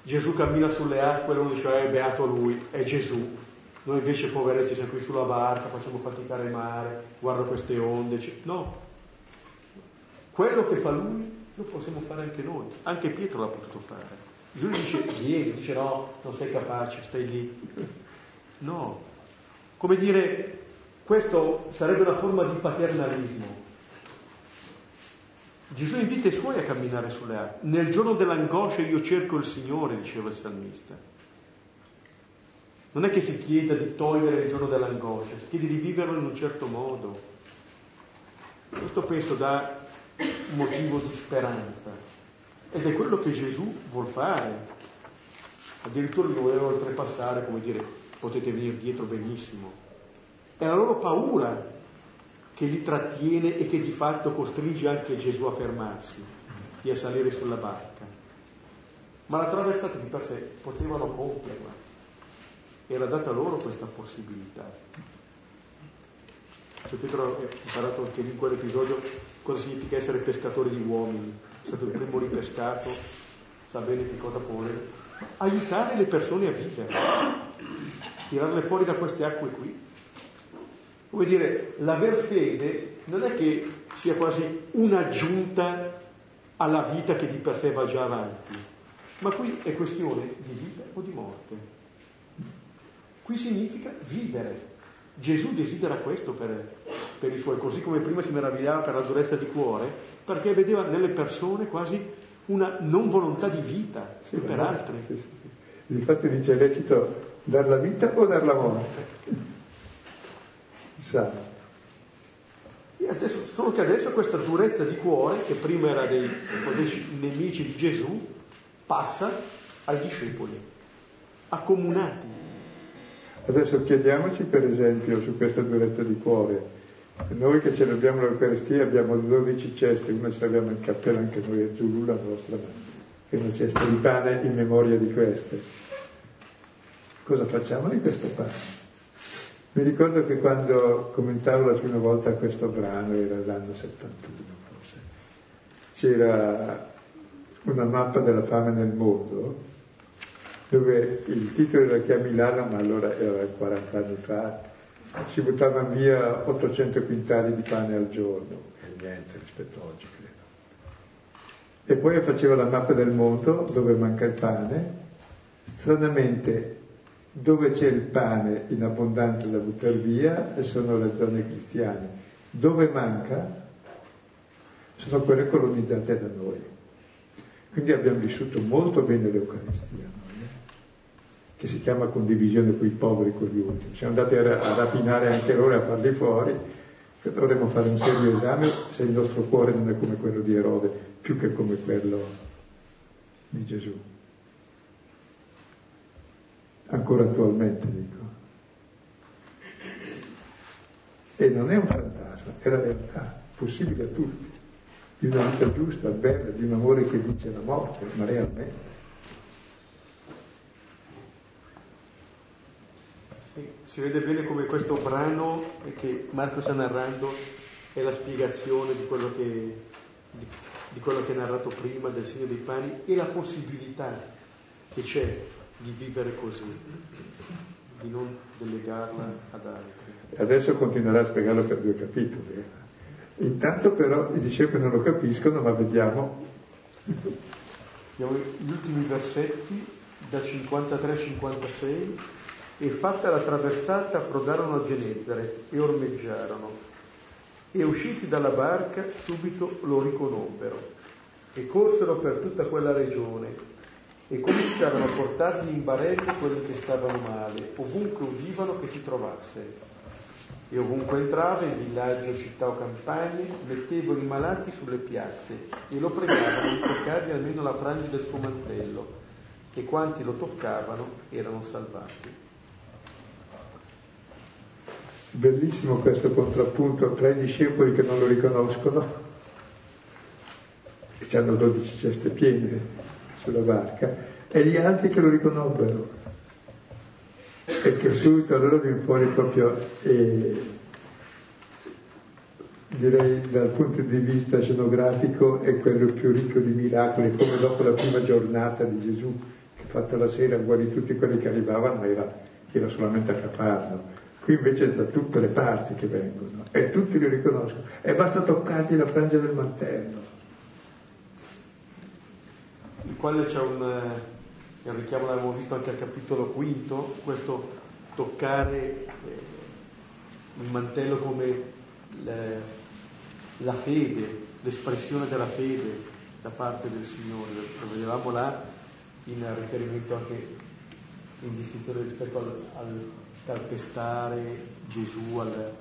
Gesù cammina sulle acque e uno dice, eh, beato lui, è Gesù. Noi invece poveretti siamo qui sulla barca, facciamo faticare il mare, guarda queste onde. No. Quello che fa lui lo possiamo fare anche noi. Anche Pietro l'ha potuto fare. Gesù dice, vieni, dice no, non sei capace, stai lì. No. Come dire, questo sarebbe una forma di paternalismo. Gesù invita i suoi a camminare sulle acque. Nel giorno dell'angoscia io cerco il Signore, diceva il salmista. Non è che si chieda di togliere il giorno dell'angoscia, si chiede di viverlo in un certo modo. Questo penso dà un motivo di speranza. Ed è quello che Gesù vuol fare. Addirittura lo voleva oltrepassare, come dire, potete venire dietro benissimo. È la loro paura che li trattiene e che di fatto costringe anche Gesù a fermarsi e a salire sulla barca. Ma la traversata di per sé potevano compierla. Era data loro questa possibilità. Se Pietro ha imparato anche lì in quell'episodio cosa significa essere pescatori di uomini, è stato il primo ripescato, sa bene che cosa vuole. Aiutare le persone a vivere, tirarle fuori da queste acque qui come dire, l'aver fede non è che sia quasi un'aggiunta alla vita che di per sé va già avanti, ma qui è questione di vita o di morte. Qui significa vivere. Gesù desidera questo per, per i suoi, così come prima si meravigliava per la durezza di cuore, perché vedeva nelle persone quasi una non volontà di vita sì, per altri. Sì, sì, Infatti dice è lecito dar la vita o dar la morte sa. Adesso, solo che adesso questa durezza di cuore, che prima era dei nemici di Gesù, passa ai discepoli, accomunati. Adesso chiediamoci per esempio su questa durezza di cuore. Noi che celebriamo l'Eucaristia abbiamo 12 ceste, una ce l'abbiamo in cappella anche noi a Zulù, la nostra, che una cesta di pane in memoria di queste. Cosa facciamo di questo pane? Mi ricordo che quando commentavo la prima volta questo brano, era l'anno 71 forse, c'era una mappa della fame nel mondo, dove il titolo era Chi a Milano, ma allora era 40 anni fa, si buttavano via 800 quintali di pane al giorno, e niente rispetto a oggi credo. E poi faceva la mappa del mondo dove manca il pane, stranamente dove c'è il pane in abbondanza da buttare via sono le zone cristiane, dove manca sono quelle colonizzate da noi. Quindi abbiamo vissuto molto bene l'Eucaristia, noi, che si chiama condivisione con i poveri, con gli ultimi. Siamo andati a, rapinare anche loro a farli fuori, dovremmo fare un serio esame se il nostro cuore non è come quello di Erode, più che come quello di Gesù ancora attualmente dico. E non è un fantasma, è la realtà, possibile a tutti, di una vita giusta, bella, di un amore che dice la morte, ma realmente. Sì, si vede bene come questo brano che Marco sta narrando è la spiegazione di quello che, di, di quello che ha narrato prima del segno dei pani e la possibilità che c'è di vivere così, di non delegarla ad altri. Adesso continuerà a spiegarlo per due capitoli. Intanto però i discepoli non lo capiscono, ma vediamo. Abbiamo gli ultimi versetti, da 53 a 56, e fatta la traversata approdarono a Genezare e ormeggiarono. E usciti dalla barca subito lo riconobbero e corsero per tutta quella regione e cominciarono a portargli in barelle quelli che stavano male, ovunque udivano che si trovasse. E ovunque entrava, in villaggio, città o campagne, mettevano i malati sulle piazze e lo pregavano di toccargli almeno la frangia del suo mantello, e quanti lo toccavano erano salvati. Bellissimo questo contrappunto tra i discepoli che non lo riconoscono e hanno 12 ceste piene sulla barca e gli altri che lo riconobbero e che subito allora viene fuori proprio eh, direi dal punto di vista scenografico è quello più ricco di miracoli come dopo la prima giornata di Gesù che fatta la sera guarì tutti quelli che arrivavano era, era solamente a Cafarno Qui invece è da tutte le parti che vengono e tutti li riconoscono. E basta toccargli la frangia del mantello. Il quale c'è un, eh, un richiamo, l'abbiamo visto anche al capitolo quinto, questo toccare eh, il mantello come le, la fede, l'espressione della fede da parte del Signore. Lo vedevamo là in riferimento anche in distinzione rispetto al, al calpestare Gesù, al...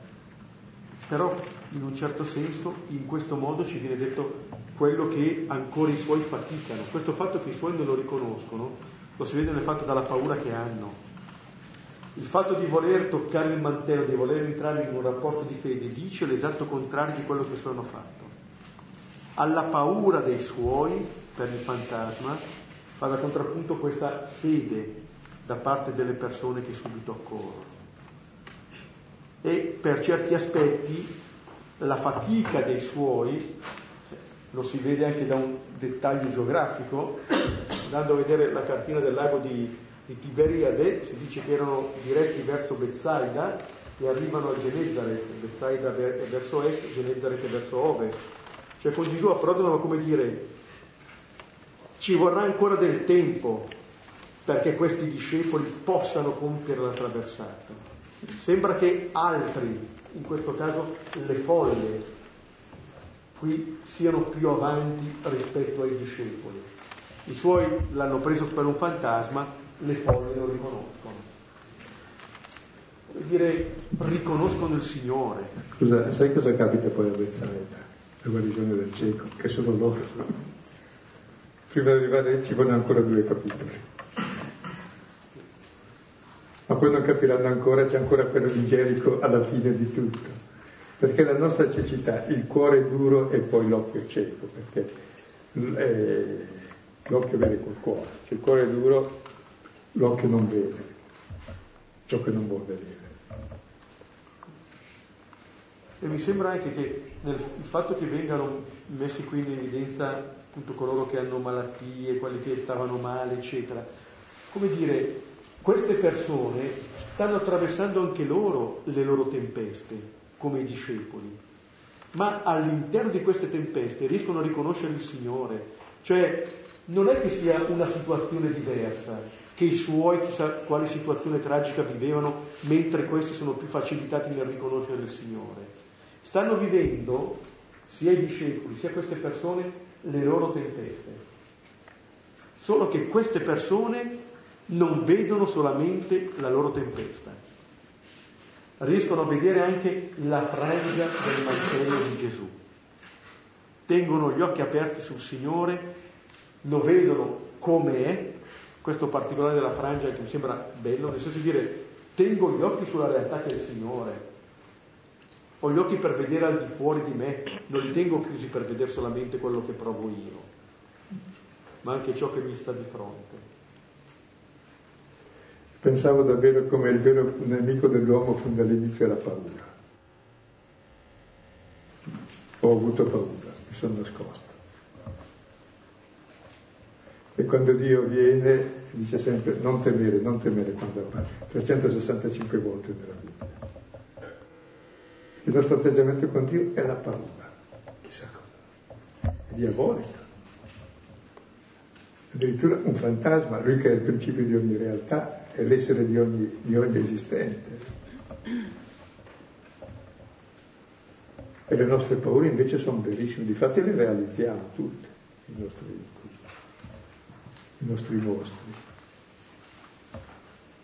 però in un certo senso in questo modo ci viene detto quello che ancora i suoi faticano. Questo fatto che i suoi non lo riconoscono lo si vede nel fatto dalla paura che hanno. Il fatto di voler toccare il mantello, di voler entrare in un rapporto di fede, dice l'esatto contrario di quello che sono fatto. Alla paura dei suoi per il fantasma fa da contrappunto questa fede da parte delle persone che subito accorrono. E per certi aspetti la fatica dei suoi, lo si vede anche da un dettaglio geografico, andando a vedere la cartina del lago di, di Tiberiade, si dice che erano diretti verso Bethsaida e arrivano a Genezaret, Bethsaida è verso est, Genezaret è verso ovest. Cioè con Gesù approdano come dire ci vorrà ancora del tempo perché questi discepoli possano compiere la traversata. Sembra che altri, in questo caso le folle, qui siano più avanti rispetto ai discepoli. I suoi l'hanno preso per un fantasma, le folle lo riconoscono. Vuol dire, riconoscono il Signore. Scusa, sai cosa capita poi a Bethsaida? La guarigione del cieco, che sono loro. Prima di arrivare ci vogliono ancora due capitoli ma poi non capiranno ancora, c'è ancora quello di Gerico alla fine di tutto. Perché la nostra cecità, il cuore duro e poi l'occhio cieco, perché eh, l'occhio vede col cuore, se il cuore è duro l'occhio non vede ciò che non vuol vedere. E mi sembra anche che nel, il fatto che vengano messi qui in evidenza appunto coloro che hanno malattie, quelli che stavano male, eccetera, come dire, queste persone stanno attraversando anche loro le loro tempeste, come i discepoli, ma all'interno di queste tempeste riescono a riconoscere il Signore, cioè non è che sia una situazione diversa, che i suoi chissà quale situazione tragica vivevano, mentre questi sono più facilitati nel riconoscere il Signore. Stanno vivendo, sia i discepoli, sia queste persone, le loro tempeste. Solo che queste persone non vedono solamente la loro tempesta, riescono a vedere anche la frangia del mantello di Gesù. Tengono gli occhi aperti sul Signore, lo vedono come è, questo particolare della frangia che mi sembra bello, nel senso di dire tengo gli occhi sulla realtà che è il Signore, ho gli occhi per vedere al di fuori di me, non li tengo chiusi per vedere solamente quello che provo io, ma anche ciò che mi sta di fronte. Pensavo davvero come il vero nemico dell'uomo fin dall'inizio la paura. Ho avuto paura, mi sono nascosto. E quando Dio viene dice sempre non temere, non temere quando appare, 365 volte nella Bibbia. Il nostro atteggiamento con Dio è la paura, chissà cosa, è diabolica. Addirittura un fantasma, lui che è il principio di ogni realtà, è l'essere di ogni, di ogni esistente. E le nostre paure invece sono verissime, difatti le realizziamo tutte, i nostri i nostri mostri.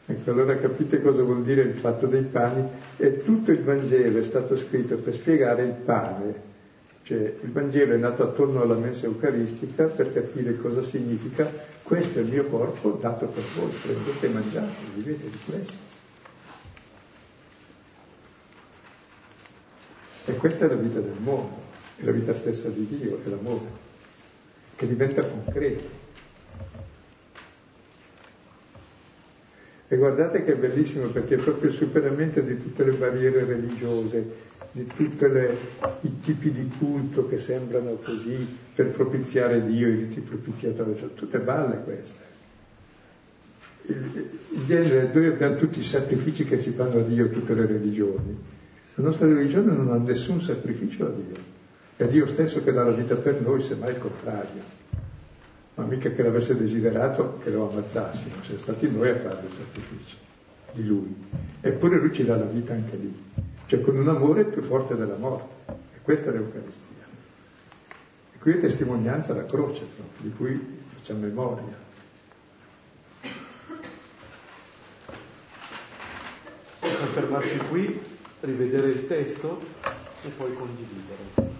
Ecco, allora capite cosa vuol dire il fatto dei pani? E tutto il Vangelo è stato scritto per spiegare il pane, cioè il Vangelo è nato attorno alla messa eucaristica per capire cosa significa questo è il mio corpo dato per voi, prendete e mangiate, vivete di questo. E questa è la vita del mondo, è la vita stessa di Dio, è l'amore, che diventa concreto. E guardate che è bellissimo perché è proprio il superamento di tutte le barriere religiose, di tutti i tipi di culto che sembrano così per propiziare Dio, i riti propiziatori, cioè, tutte balle queste. In genere noi abbiamo tutti i sacrifici che si fanno a Dio, tutte le religioni. La nostra religione non ha nessun sacrificio a Dio. È Dio stesso che dà la vita per noi, semmai il contrario. Ma mica che l'avesse desiderato che lo ammazzassimo, siamo stati noi a fare i sacrifici di Lui. Eppure Lui ci dà la vita anche lì cioè con un amore più forte della morte. E questa è l'Eucaristia. E qui è testimonianza la croce, proprio, di cui facciamo memoria. Possiamo fermarci qui, rivedere il testo e poi condividere.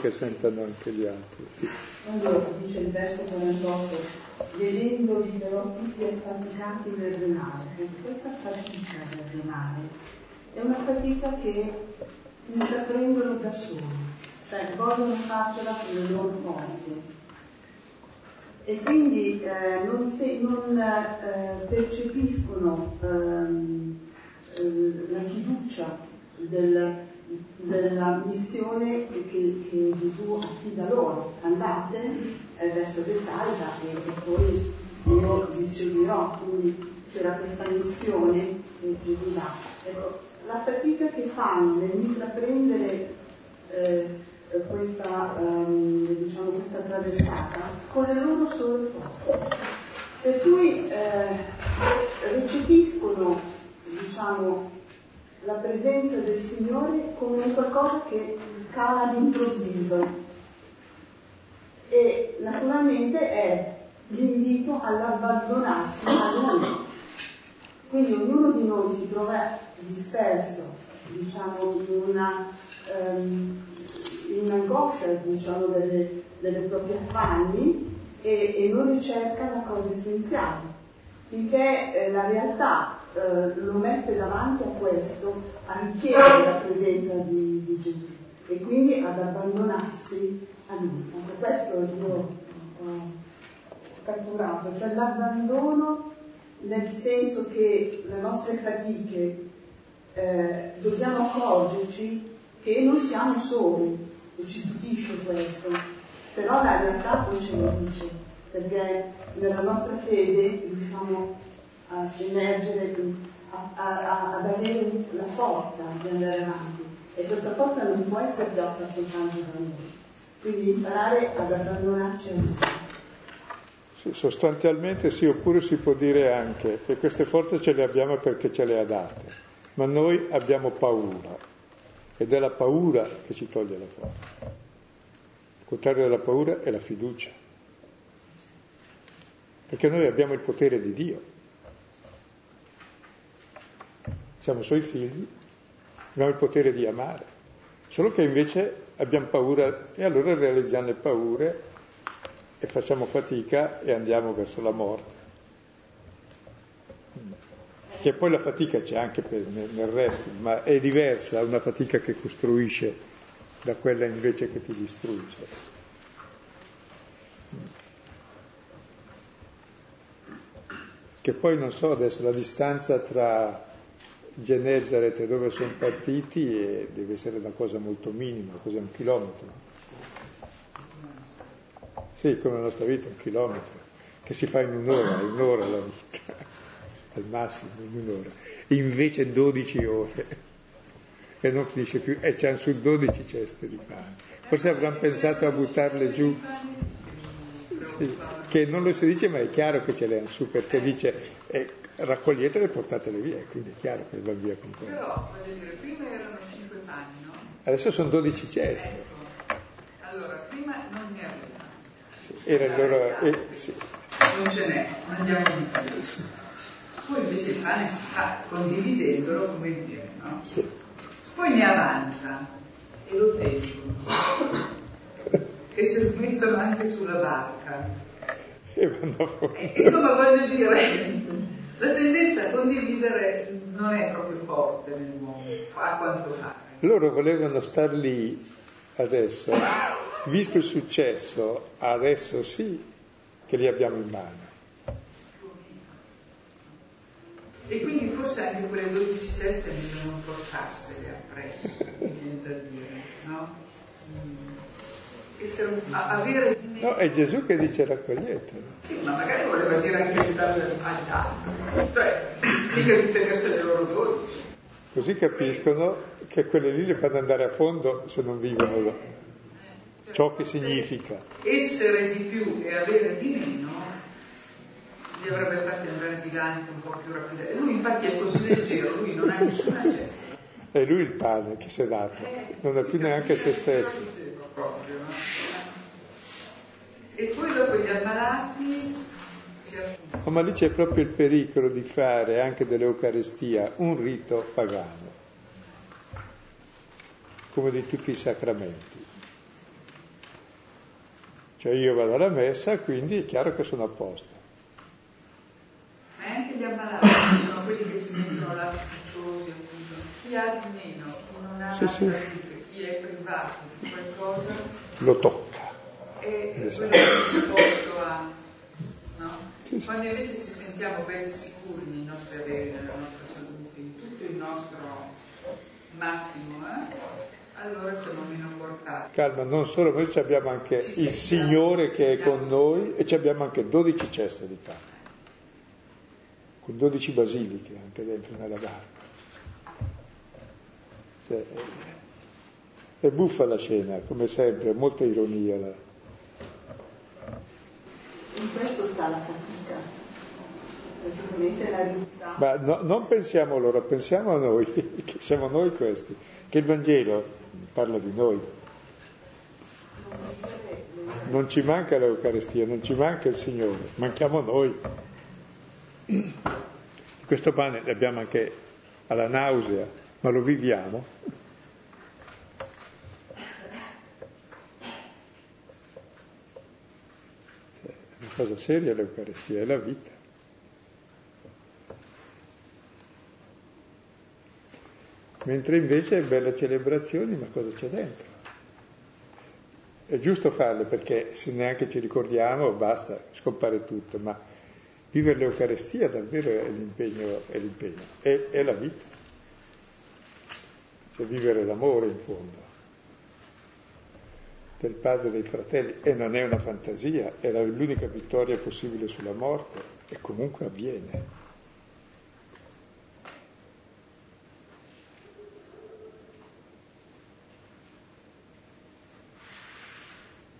che sentano anche gli altri. Sì. Quando dice il verso 48, vedendoli però tutti affaticati nel remare, questa fatica del remare è una fatica che intraprendono da soli, cioè vogliono farcela con le loro forze. E quindi eh, non, se, non eh, percepiscono ehm, eh, la fiducia del, della missione che, che, Gesù affida loro. Andate eh, verso Bethsaida e, e poi io vi seguirò. Quindi c'era questa missione che Gesù dà. Ecco, la fatica che fanno nell'intraprendere eh, questa, um, diciamo, questa traversata con le loro sole forze. Per cui eh, recepiscono diciamo, la presenza del Signore come qualcosa che cala all'improvviso e naturalmente è l'invito all'abbandonarsi a Lui. Quindi ognuno di noi si trova disperso, diciamo, in una, um, in un'angoscia, diciamo, delle, delle proprie affanni e, e non ricerca la cosa essenziale, finché eh, la realtà eh, lo mette davanti a questo, a richiedere la presenza di, di, Gesù e quindi ad abbandonarsi a lui. Anche questo io ho catturato, cioè l'abbandono nel senso che le nostre fatiche eh, dobbiamo accorgerci che non siamo soli, e ci stupisce questo, però la realtà non ce lo dice, perché nella nostra fede riusciamo a emergere, a, a, ad avere la forza di andare avanti. E questa forza non può essere data soltanto da noi. Quindi imparare ad abbandonarci a noi. Sostanzialmente sì, oppure si può dire anche che queste forze ce le abbiamo perché ce le ha date, ma noi abbiamo paura ed è la paura che ci toglie la forza. Il contrario della paura è la fiducia, perché noi abbiamo il potere di Dio siamo suoi figli, abbiamo il potere di amare, solo che invece abbiamo paura e allora realizziamo le paure e facciamo fatica e andiamo verso la morte. Che poi la fatica c'è anche per, nel resto, ma è diversa una fatica che costruisce da quella invece che ti distrugge. che poi non so adesso la distanza tra Genezaret dove sono partiti e deve essere una cosa molto minima, cos'è un chilometro? Sì, come la nostra vita, un chilometro, che si fa in un'ora, in un'ora la vita, al massimo in un'ora, invece 12 ore, e non finisce più, e c'hanno su 12 ceste di pane. Forse avranno pensato a buttarle giù, sì, che non lo si dice, ma è chiaro che ce le hanno su, perché dice... Eh, raccoglietele e portatele via, quindi è chiaro che va via con quello. Però, voglio dire, prima erano 5 panni, no? Adesso sono 12 ceste. Ecco. Allora, prima non ne avevano. Sì, era il loro... Eh, sì. Non ce n'è, andiamo di più. Sì. Poi invece il pane si fa condividendolo come dire, no? Sì. Poi ne avanza e lo tengono. e si mettono anche sulla barca. E vanno fuori. Insomma, voglio dire, la tendenza a condividere non è proprio forte nell'uomo, a quanto pare. Loro volevano star lì adesso, visto il successo, adesso sì che li abbiamo in mano. E quindi forse anche quelle 12 ceste bisogna portarsele appresso, mi viene da dire, no? Mm. Essere avere No, è Gesù che dice raccoglietelo. Sì, ma magari voleva dire anche aiutare agli altri, cioè mica di tenersene loro 12. Così capiscono che quelle lì le fanno andare a fondo se non vivono là. Ciò che significa. Essere di più e avere di meno li avrebbe fatti andare di là anche un po' più rapidamente. Lui infatti è così leggero, lui non ha nessuna cesta. È lui il pane che si è dato, non è più neanche se stesso. E poi dopo gli ammalati. Oh, ma lì c'è proprio il pericolo di fare anche dell'Eucaristia un rito pagano, come di tutti i sacramenti. Cioè io vado alla messa, quindi è chiaro che sono a posto. Ma anche gli ammalati sono quelli che si mettono là ufficiosi, appunto. Chi ha di meno, non ha Sì, sì. chi è privato di qualcosa, Lo tocca. È Esatto. quello che è disposto a... No? Quando invece ci sentiamo ben sicuri nei nostri averi, nella nostra salute, in tutto il nostro massimo, eh? allora siamo meno portati. Calma, non solo, noi ci abbiamo anche il Signore che è con noi e ci abbiamo anche 12 ceste di pane, con 12 basiliche anche dentro nella barca. Cioè, è, buffa la scena, come sempre, molta ironia là. In questo sta la fatica. Praticamente la vita. Ma no- non pensiamo loro, pensiamo a noi, che siamo noi questi, che il Vangelo parla di noi. Non ci manca l'Eucaristia, non ci manca il Signore, manchiamo noi. Questo pane l'abbiamo anche alla nausea, ma lo viviamo. Cioè, è una cosa seria l'Eucaristia, è la vita. Mentre invece belle celebrazioni, ma cosa c'è dentro? È giusto farle perché se neanche ci ricordiamo basta, scompare tutto, ma vivere l'Eucarestia davvero è l'impegno, è, l'impegno, è, è la vita, cioè vivere l'amore in fondo del padre e dei fratelli e non è una fantasia, è l'unica vittoria possibile sulla morte e comunque avviene.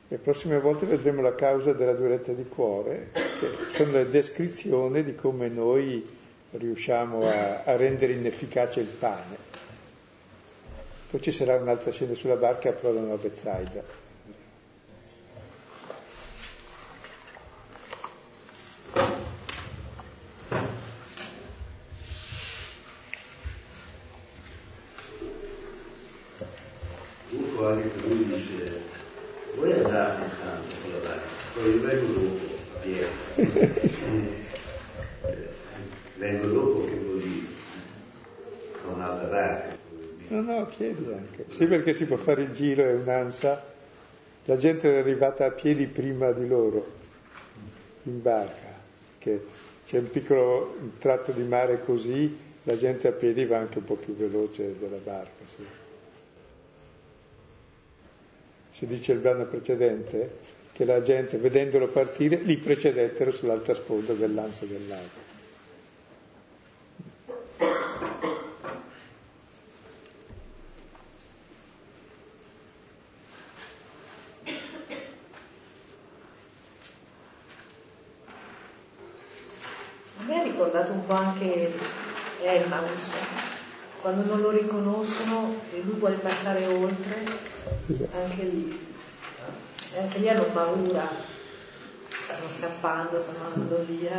Le prossime volte vedremo la causa della durezza di cuore, che sono le descrizioni di come noi riusciamo a, a rendere inefficace il pane. Poi ci sarà un'altra scena sulla barca e approdano a Bethsaida. Dopo anche lui dice, voi andate intanto sulla barca, poi io vengo dopo, a piedi. Eh, vengo dopo che così ho un'altra barca. No, no, chiedi anche. Sì, perché si può fare il giro, è un'ansa. La gente è arrivata a piedi prima di loro, in barca, che c'è un piccolo tratto di mare così, la gente a piedi va anche un po' più veloce della barca. Sì. Si dice il brano precedente che la gente vedendolo partire li precedettero sull'altra sponda dell'ansia del lago. po' anche Emmaus, quando non lo riconoscono e lui vuole passare oltre, anche lì, anche lì hanno paura, stanno scappando, stanno andando via,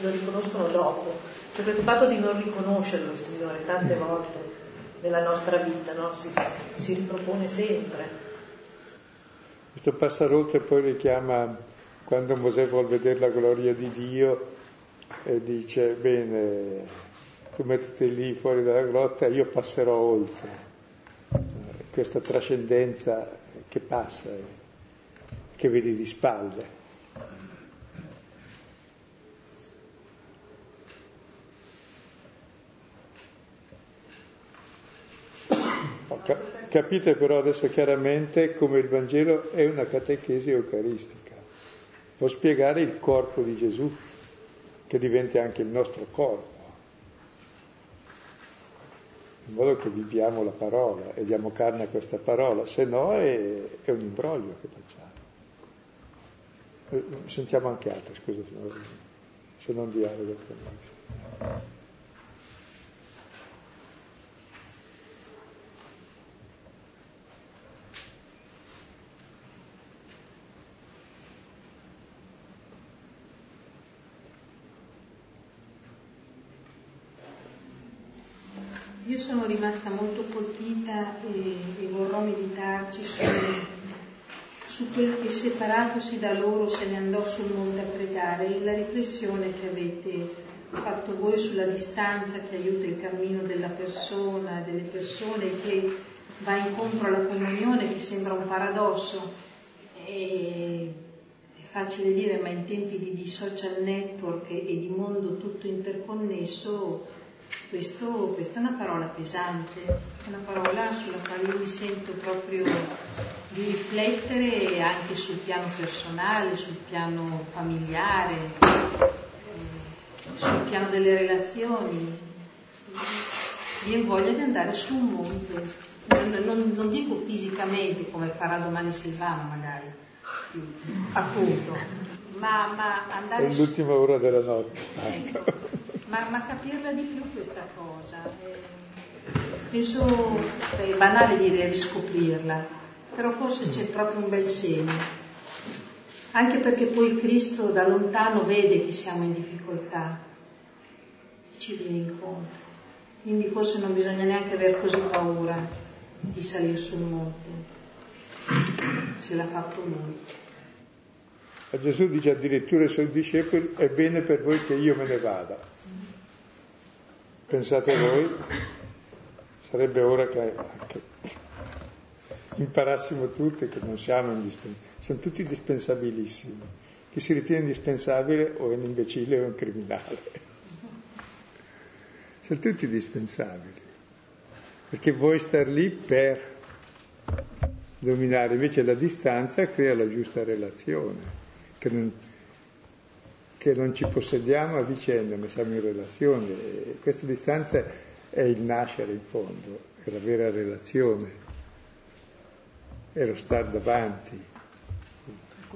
lo riconoscono dopo. Cioè questo fatto di non riconoscerlo il Signore tante volte nella nostra vita, no? si, si ripropone sempre. Questo passare oltre poi richiama quando Mosè vuole vedere la gloria di Dio e dice bene, tu mettiti lì fuori dalla grotta io passerò oltre. Questa trascendenza che passa, che vedi di spalle. Capite però adesso chiaramente come il Vangelo è una catechesi eucaristica. Può spiegare il corpo di Gesù che diventi anche il nostro corpo, in modo che viviamo la parola e diamo carne a questa parola, se no è, è un imbroglio che facciamo. Eh, sentiamo anche altri, scusa se non, dialogo tra noi. Io sono rimasta molto colpita e, e vorrò meditarci su, su, quel che separatosi da loro se ne andò sul monte a pregare e la riflessione che avete fatto voi sulla distanza che aiuta il cammino della persona, delle persone che va incontro alla comunione che sembra un paradosso. E, è facile dire, ma in tempi di, di social network e di mondo tutto interconnesso questo, questa è una parola pesante, una parola sulla quale io mi sento proprio di riflettere anche sul piano personale, sul piano familiare, eh, sul piano delle relazioni. Io ho voglia di andare su un monte, non, non, non dico fisicamente come farà domani Silvano magari, appunto, ma, ma andare... È l'ultima ora della notte. Ecco ma, ma capirla di più questa cosa. Eh, penso è banale dire riscoprirla, però forse c'è proprio un bel segno. Anche perché poi Cristo da lontano vede che siamo in difficoltà, ci viene incontro. Quindi forse non bisogna neanche avere così paura di salire sul monte, se l'ha fatto lui. Gesù dice addirittura ai suoi discepoli, è bene per voi che io me ne vada. Pensate voi, sarebbe ora che, che imparassimo tutti che non siamo indispensabili, siamo tutti indispensabilissimi. Chi si ritiene indispensabile o è un imbecille o è un criminale. Siamo tutti indispensabili, perché vuoi star lì per dominare, invece la distanza crea la giusta relazione, che non, che non ci possediamo a vicenda, ma siamo in relazione. E questa distanza è il nascere in fondo, è la vera relazione, è lo stare davanti.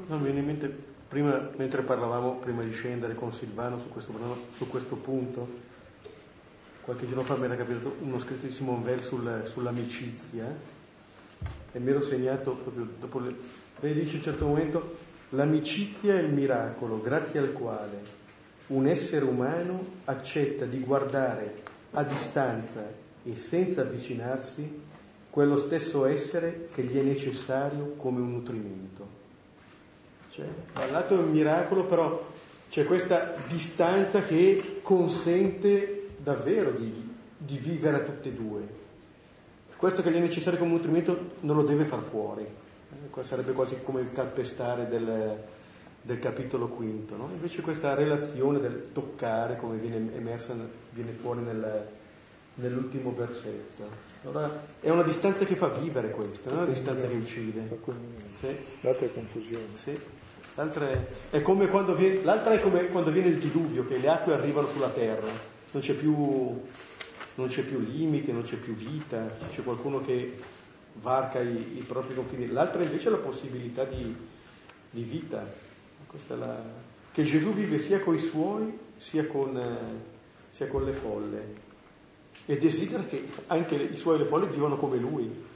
No, mi viene in mente, prima, mentre parlavamo, prima di scendere con Silvano su questo, su questo punto, qualche giorno fa mi era capitato uno scritto di Simon Weil sul, sull'amicizia e mi ero segnato proprio dopo le... Lei dice a un certo momento L'amicizia è il miracolo grazie al quale un essere umano accetta di guardare a distanza e senza avvicinarsi quello stesso essere che gli è necessario come un nutrimento. Cioè, da un lato è un miracolo, però c'è questa distanza che consente davvero di, di vivere a tutte e due. Questo che gli è necessario come nutrimento non lo deve far fuori sarebbe quasi come il calpestare del, del capitolo quinto. No? Invece questa relazione del toccare, come viene emersa, viene fuori nel, nell'ultimo versetto. Allora, è una distanza che fa vivere questo, non è una distanza che uccide. Sì. L'altra è confusione. Sì. L'altra è, è, come quando viene, l'altra è come quando viene il diluvio, che le acque arrivano sulla terra, non c'è più, non c'è più limite, non c'è più vita, c'è qualcuno che varca i, i propri confini. L'altra invece è la possibilità di, di vita, la, che Gesù vive sia con i suoi sia con, eh, sia con le folle e desidera che anche i suoi e le folle vivano come lui.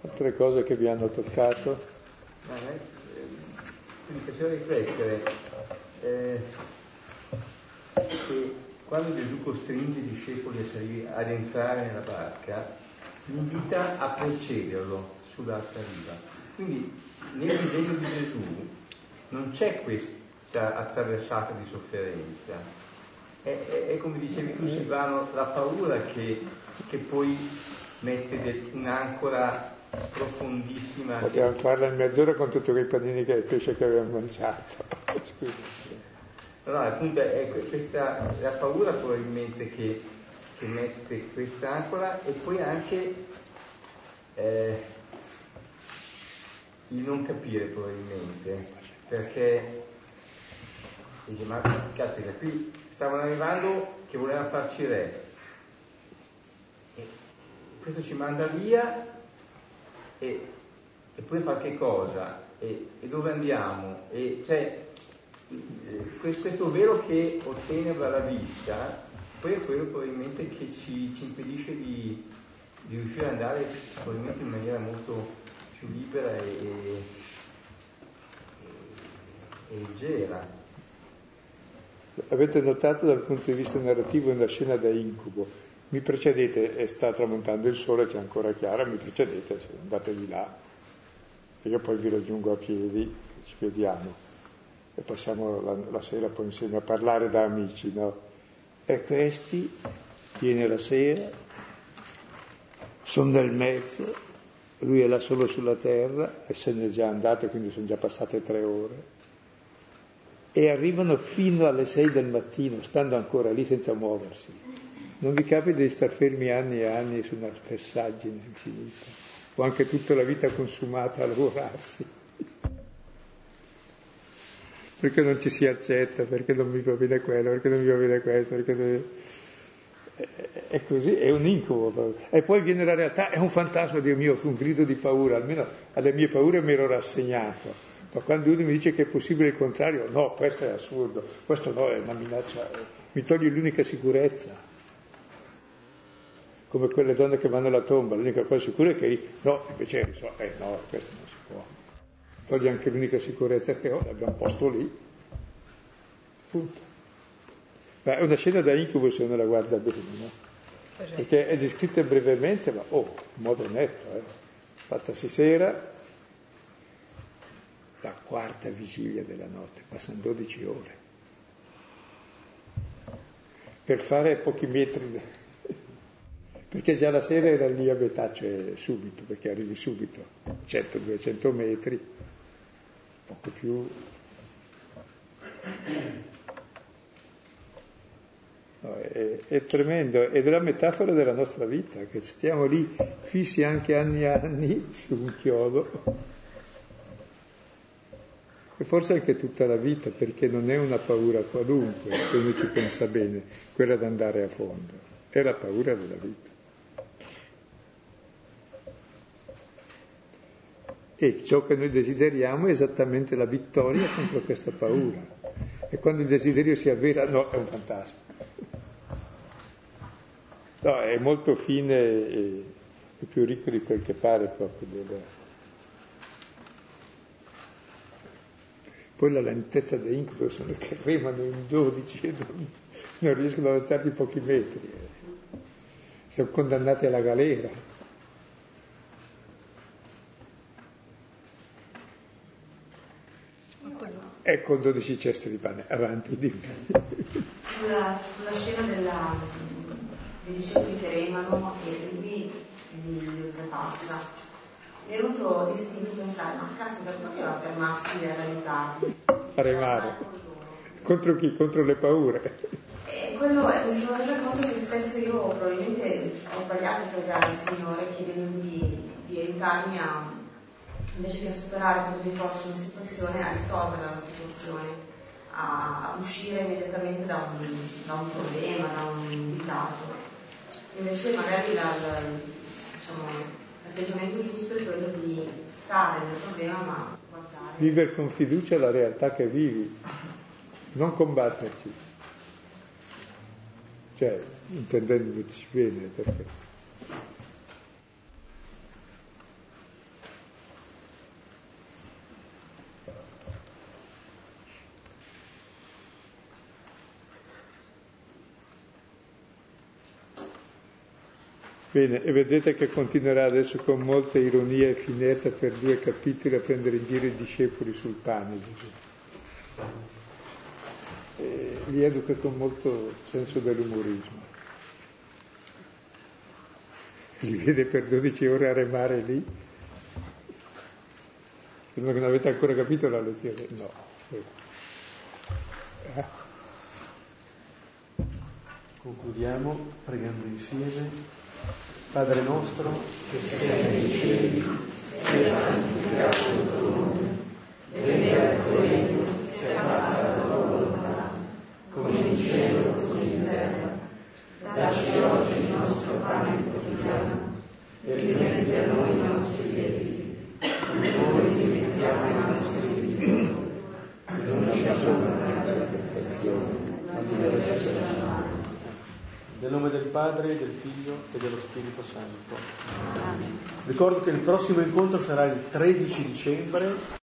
Altre cose che vi hanno toccato? Ah, eh, mi faceva riflettere eh, che quando Gesù costringe i discepoli ad entrare nella barca, li invita a precederlo sull'altra riva. Quindi nel disegno di Gesù non c'è questa attraversata di sofferenza. È, è, è come dicevi tu Silvano, la paura che, che poi mette un'ancora profondissima. Potevamo farla in mezz'ora con tutti quei panini che il pesce che avevamo mangiato. No, appunto è questa la paura probabilmente che, che mette quest'ancora e poi anche eh, il non capire probabilmente, perché dice ma caspita qui stavano arrivando che volevano farci re e questo ci manda via e, e poi fa che cosa e, e dove andiamo e cioè questo velo che otteneva la vista poi è quello probabilmente che ci, ci impedisce di, di, riuscire ad andare probabilmente in maniera molto più libera e, e, e leggera. Avete notato dal punto di vista narrativo una scena da incubo. Mi precedete e sta tramontando il sole, c'è ancora chiara, mi precedete, andatevi là. E io poi vi raggiungo a piedi, ci vediamo e passiamo la, la, sera poi insieme a parlare da amici, no? E questi, viene la sera, sono nel mezzo, lui è là solo sulla terra e se n'è già andato, quindi sono già passate tre ore, e arrivano fino alle sei del mattino, stando ancora lì senza muoversi. Non vi capita di star fermi anni e anni su una fessaggine infinita, o anche tutta la vita consumata a lavorarsi? Perché non ci si accetta, perché non mi va bene quello, perché non mi va bene questo, perché non... è così, è un incubo. E poi viene la realtà, è un fantasma, Dio mio, un grido di paura, almeno alle mie paure mi ero rassegnato. Ma quando uno mi dice che è possibile il contrario, no, questo è assurdo, questo no, è una minaccia, mi toglie l'unica sicurezza. Come quelle donne che vanno alla tomba, l'unica cosa sicura è che no, invece so, eh no, questo non si può toglie anche l'unica sicurezza che ho, l'abbiamo posto lì. Punto. Ma è una scena da incubo se uno la guarda bene, no? Perché è descritta brevemente, ma oh, in modo netto, eh. Fattasi sera, la quarta vigilia della notte, passano 12 ore. Per fare pochi metri, perché già la sera era lì a metà, cioè subito, perché arrivi subito, 100-200 metri, poco più. No, è, è, tremendo è la metafora della nostra vita che stiamo lì fissi anche anni e anni su un chiodo. E forse anche tutta la vita perché non è una paura qualunque se uno ci pensa bene quella di andare a fondo. È la paura della vita E ciò che noi desideriamo è esattamente la vittoria contro questa paura. E quando il desiderio si avvera, no, è un fantasma. No, è molto fine e, e più ricco di quel che pare proprio. Della... Poi la lentezza dei incubo sono che remano in 12 e non, non riescono ad avanzare di pochi metri. Sono condannati alla galera. Con 12 ceste di pane. Avanti, dimmi. Sulla, sulla scena della, dei discepoli che remano e lui li oltrepassa, mi è venuto istinto pensare, ma caspita, poteva fermarsi ad aiutarli? A remare. Contro chi? Contro le paure. E quello è, mi sono resa conto che spesso io probabilmente ho sbagliato a pregare il Signore chiedendo di, di aiutarmi a, invece che a superare quando mi posso una situazione, a risolvere la situazione, a, uscire immediatamente da un, da un, problema, da un disagio. Invece magari la, diciamo, l'atteggiamento giusto è quello di stare nel problema ma guardare. Vivere con fiducia la realtà che vivi, non combatterci. Cioè, intendendoci bene, perché... Bene, e vedete che continuerà adesso con molta ironia e finezza per due capitoli a prendere in giro i discepoli sul pane Gesù. Li educa con molto senso dell'umorismo. Li vede per 12 ore a remare lì. Sembra che non avete ancora capito la lezione. No. Eh. Concludiamo pregando insieme. Padre nostro, che sei nei cieli, sia santificato il tuo nome, venga il tuo regno, sia fatta la tua volontà, come in cielo così in terra. Dacci oggi il nostro pane quotidiano e rimetti a noi i nostri debiti, come noi rimettiamo i nostri debitori. E non ci abbandonare alla tentazione, ma liberaci dal male. Nel nome del Padre, del Figlio e dello Spirito Santo. Ricordo che il prossimo incontro sarà il 13 dicembre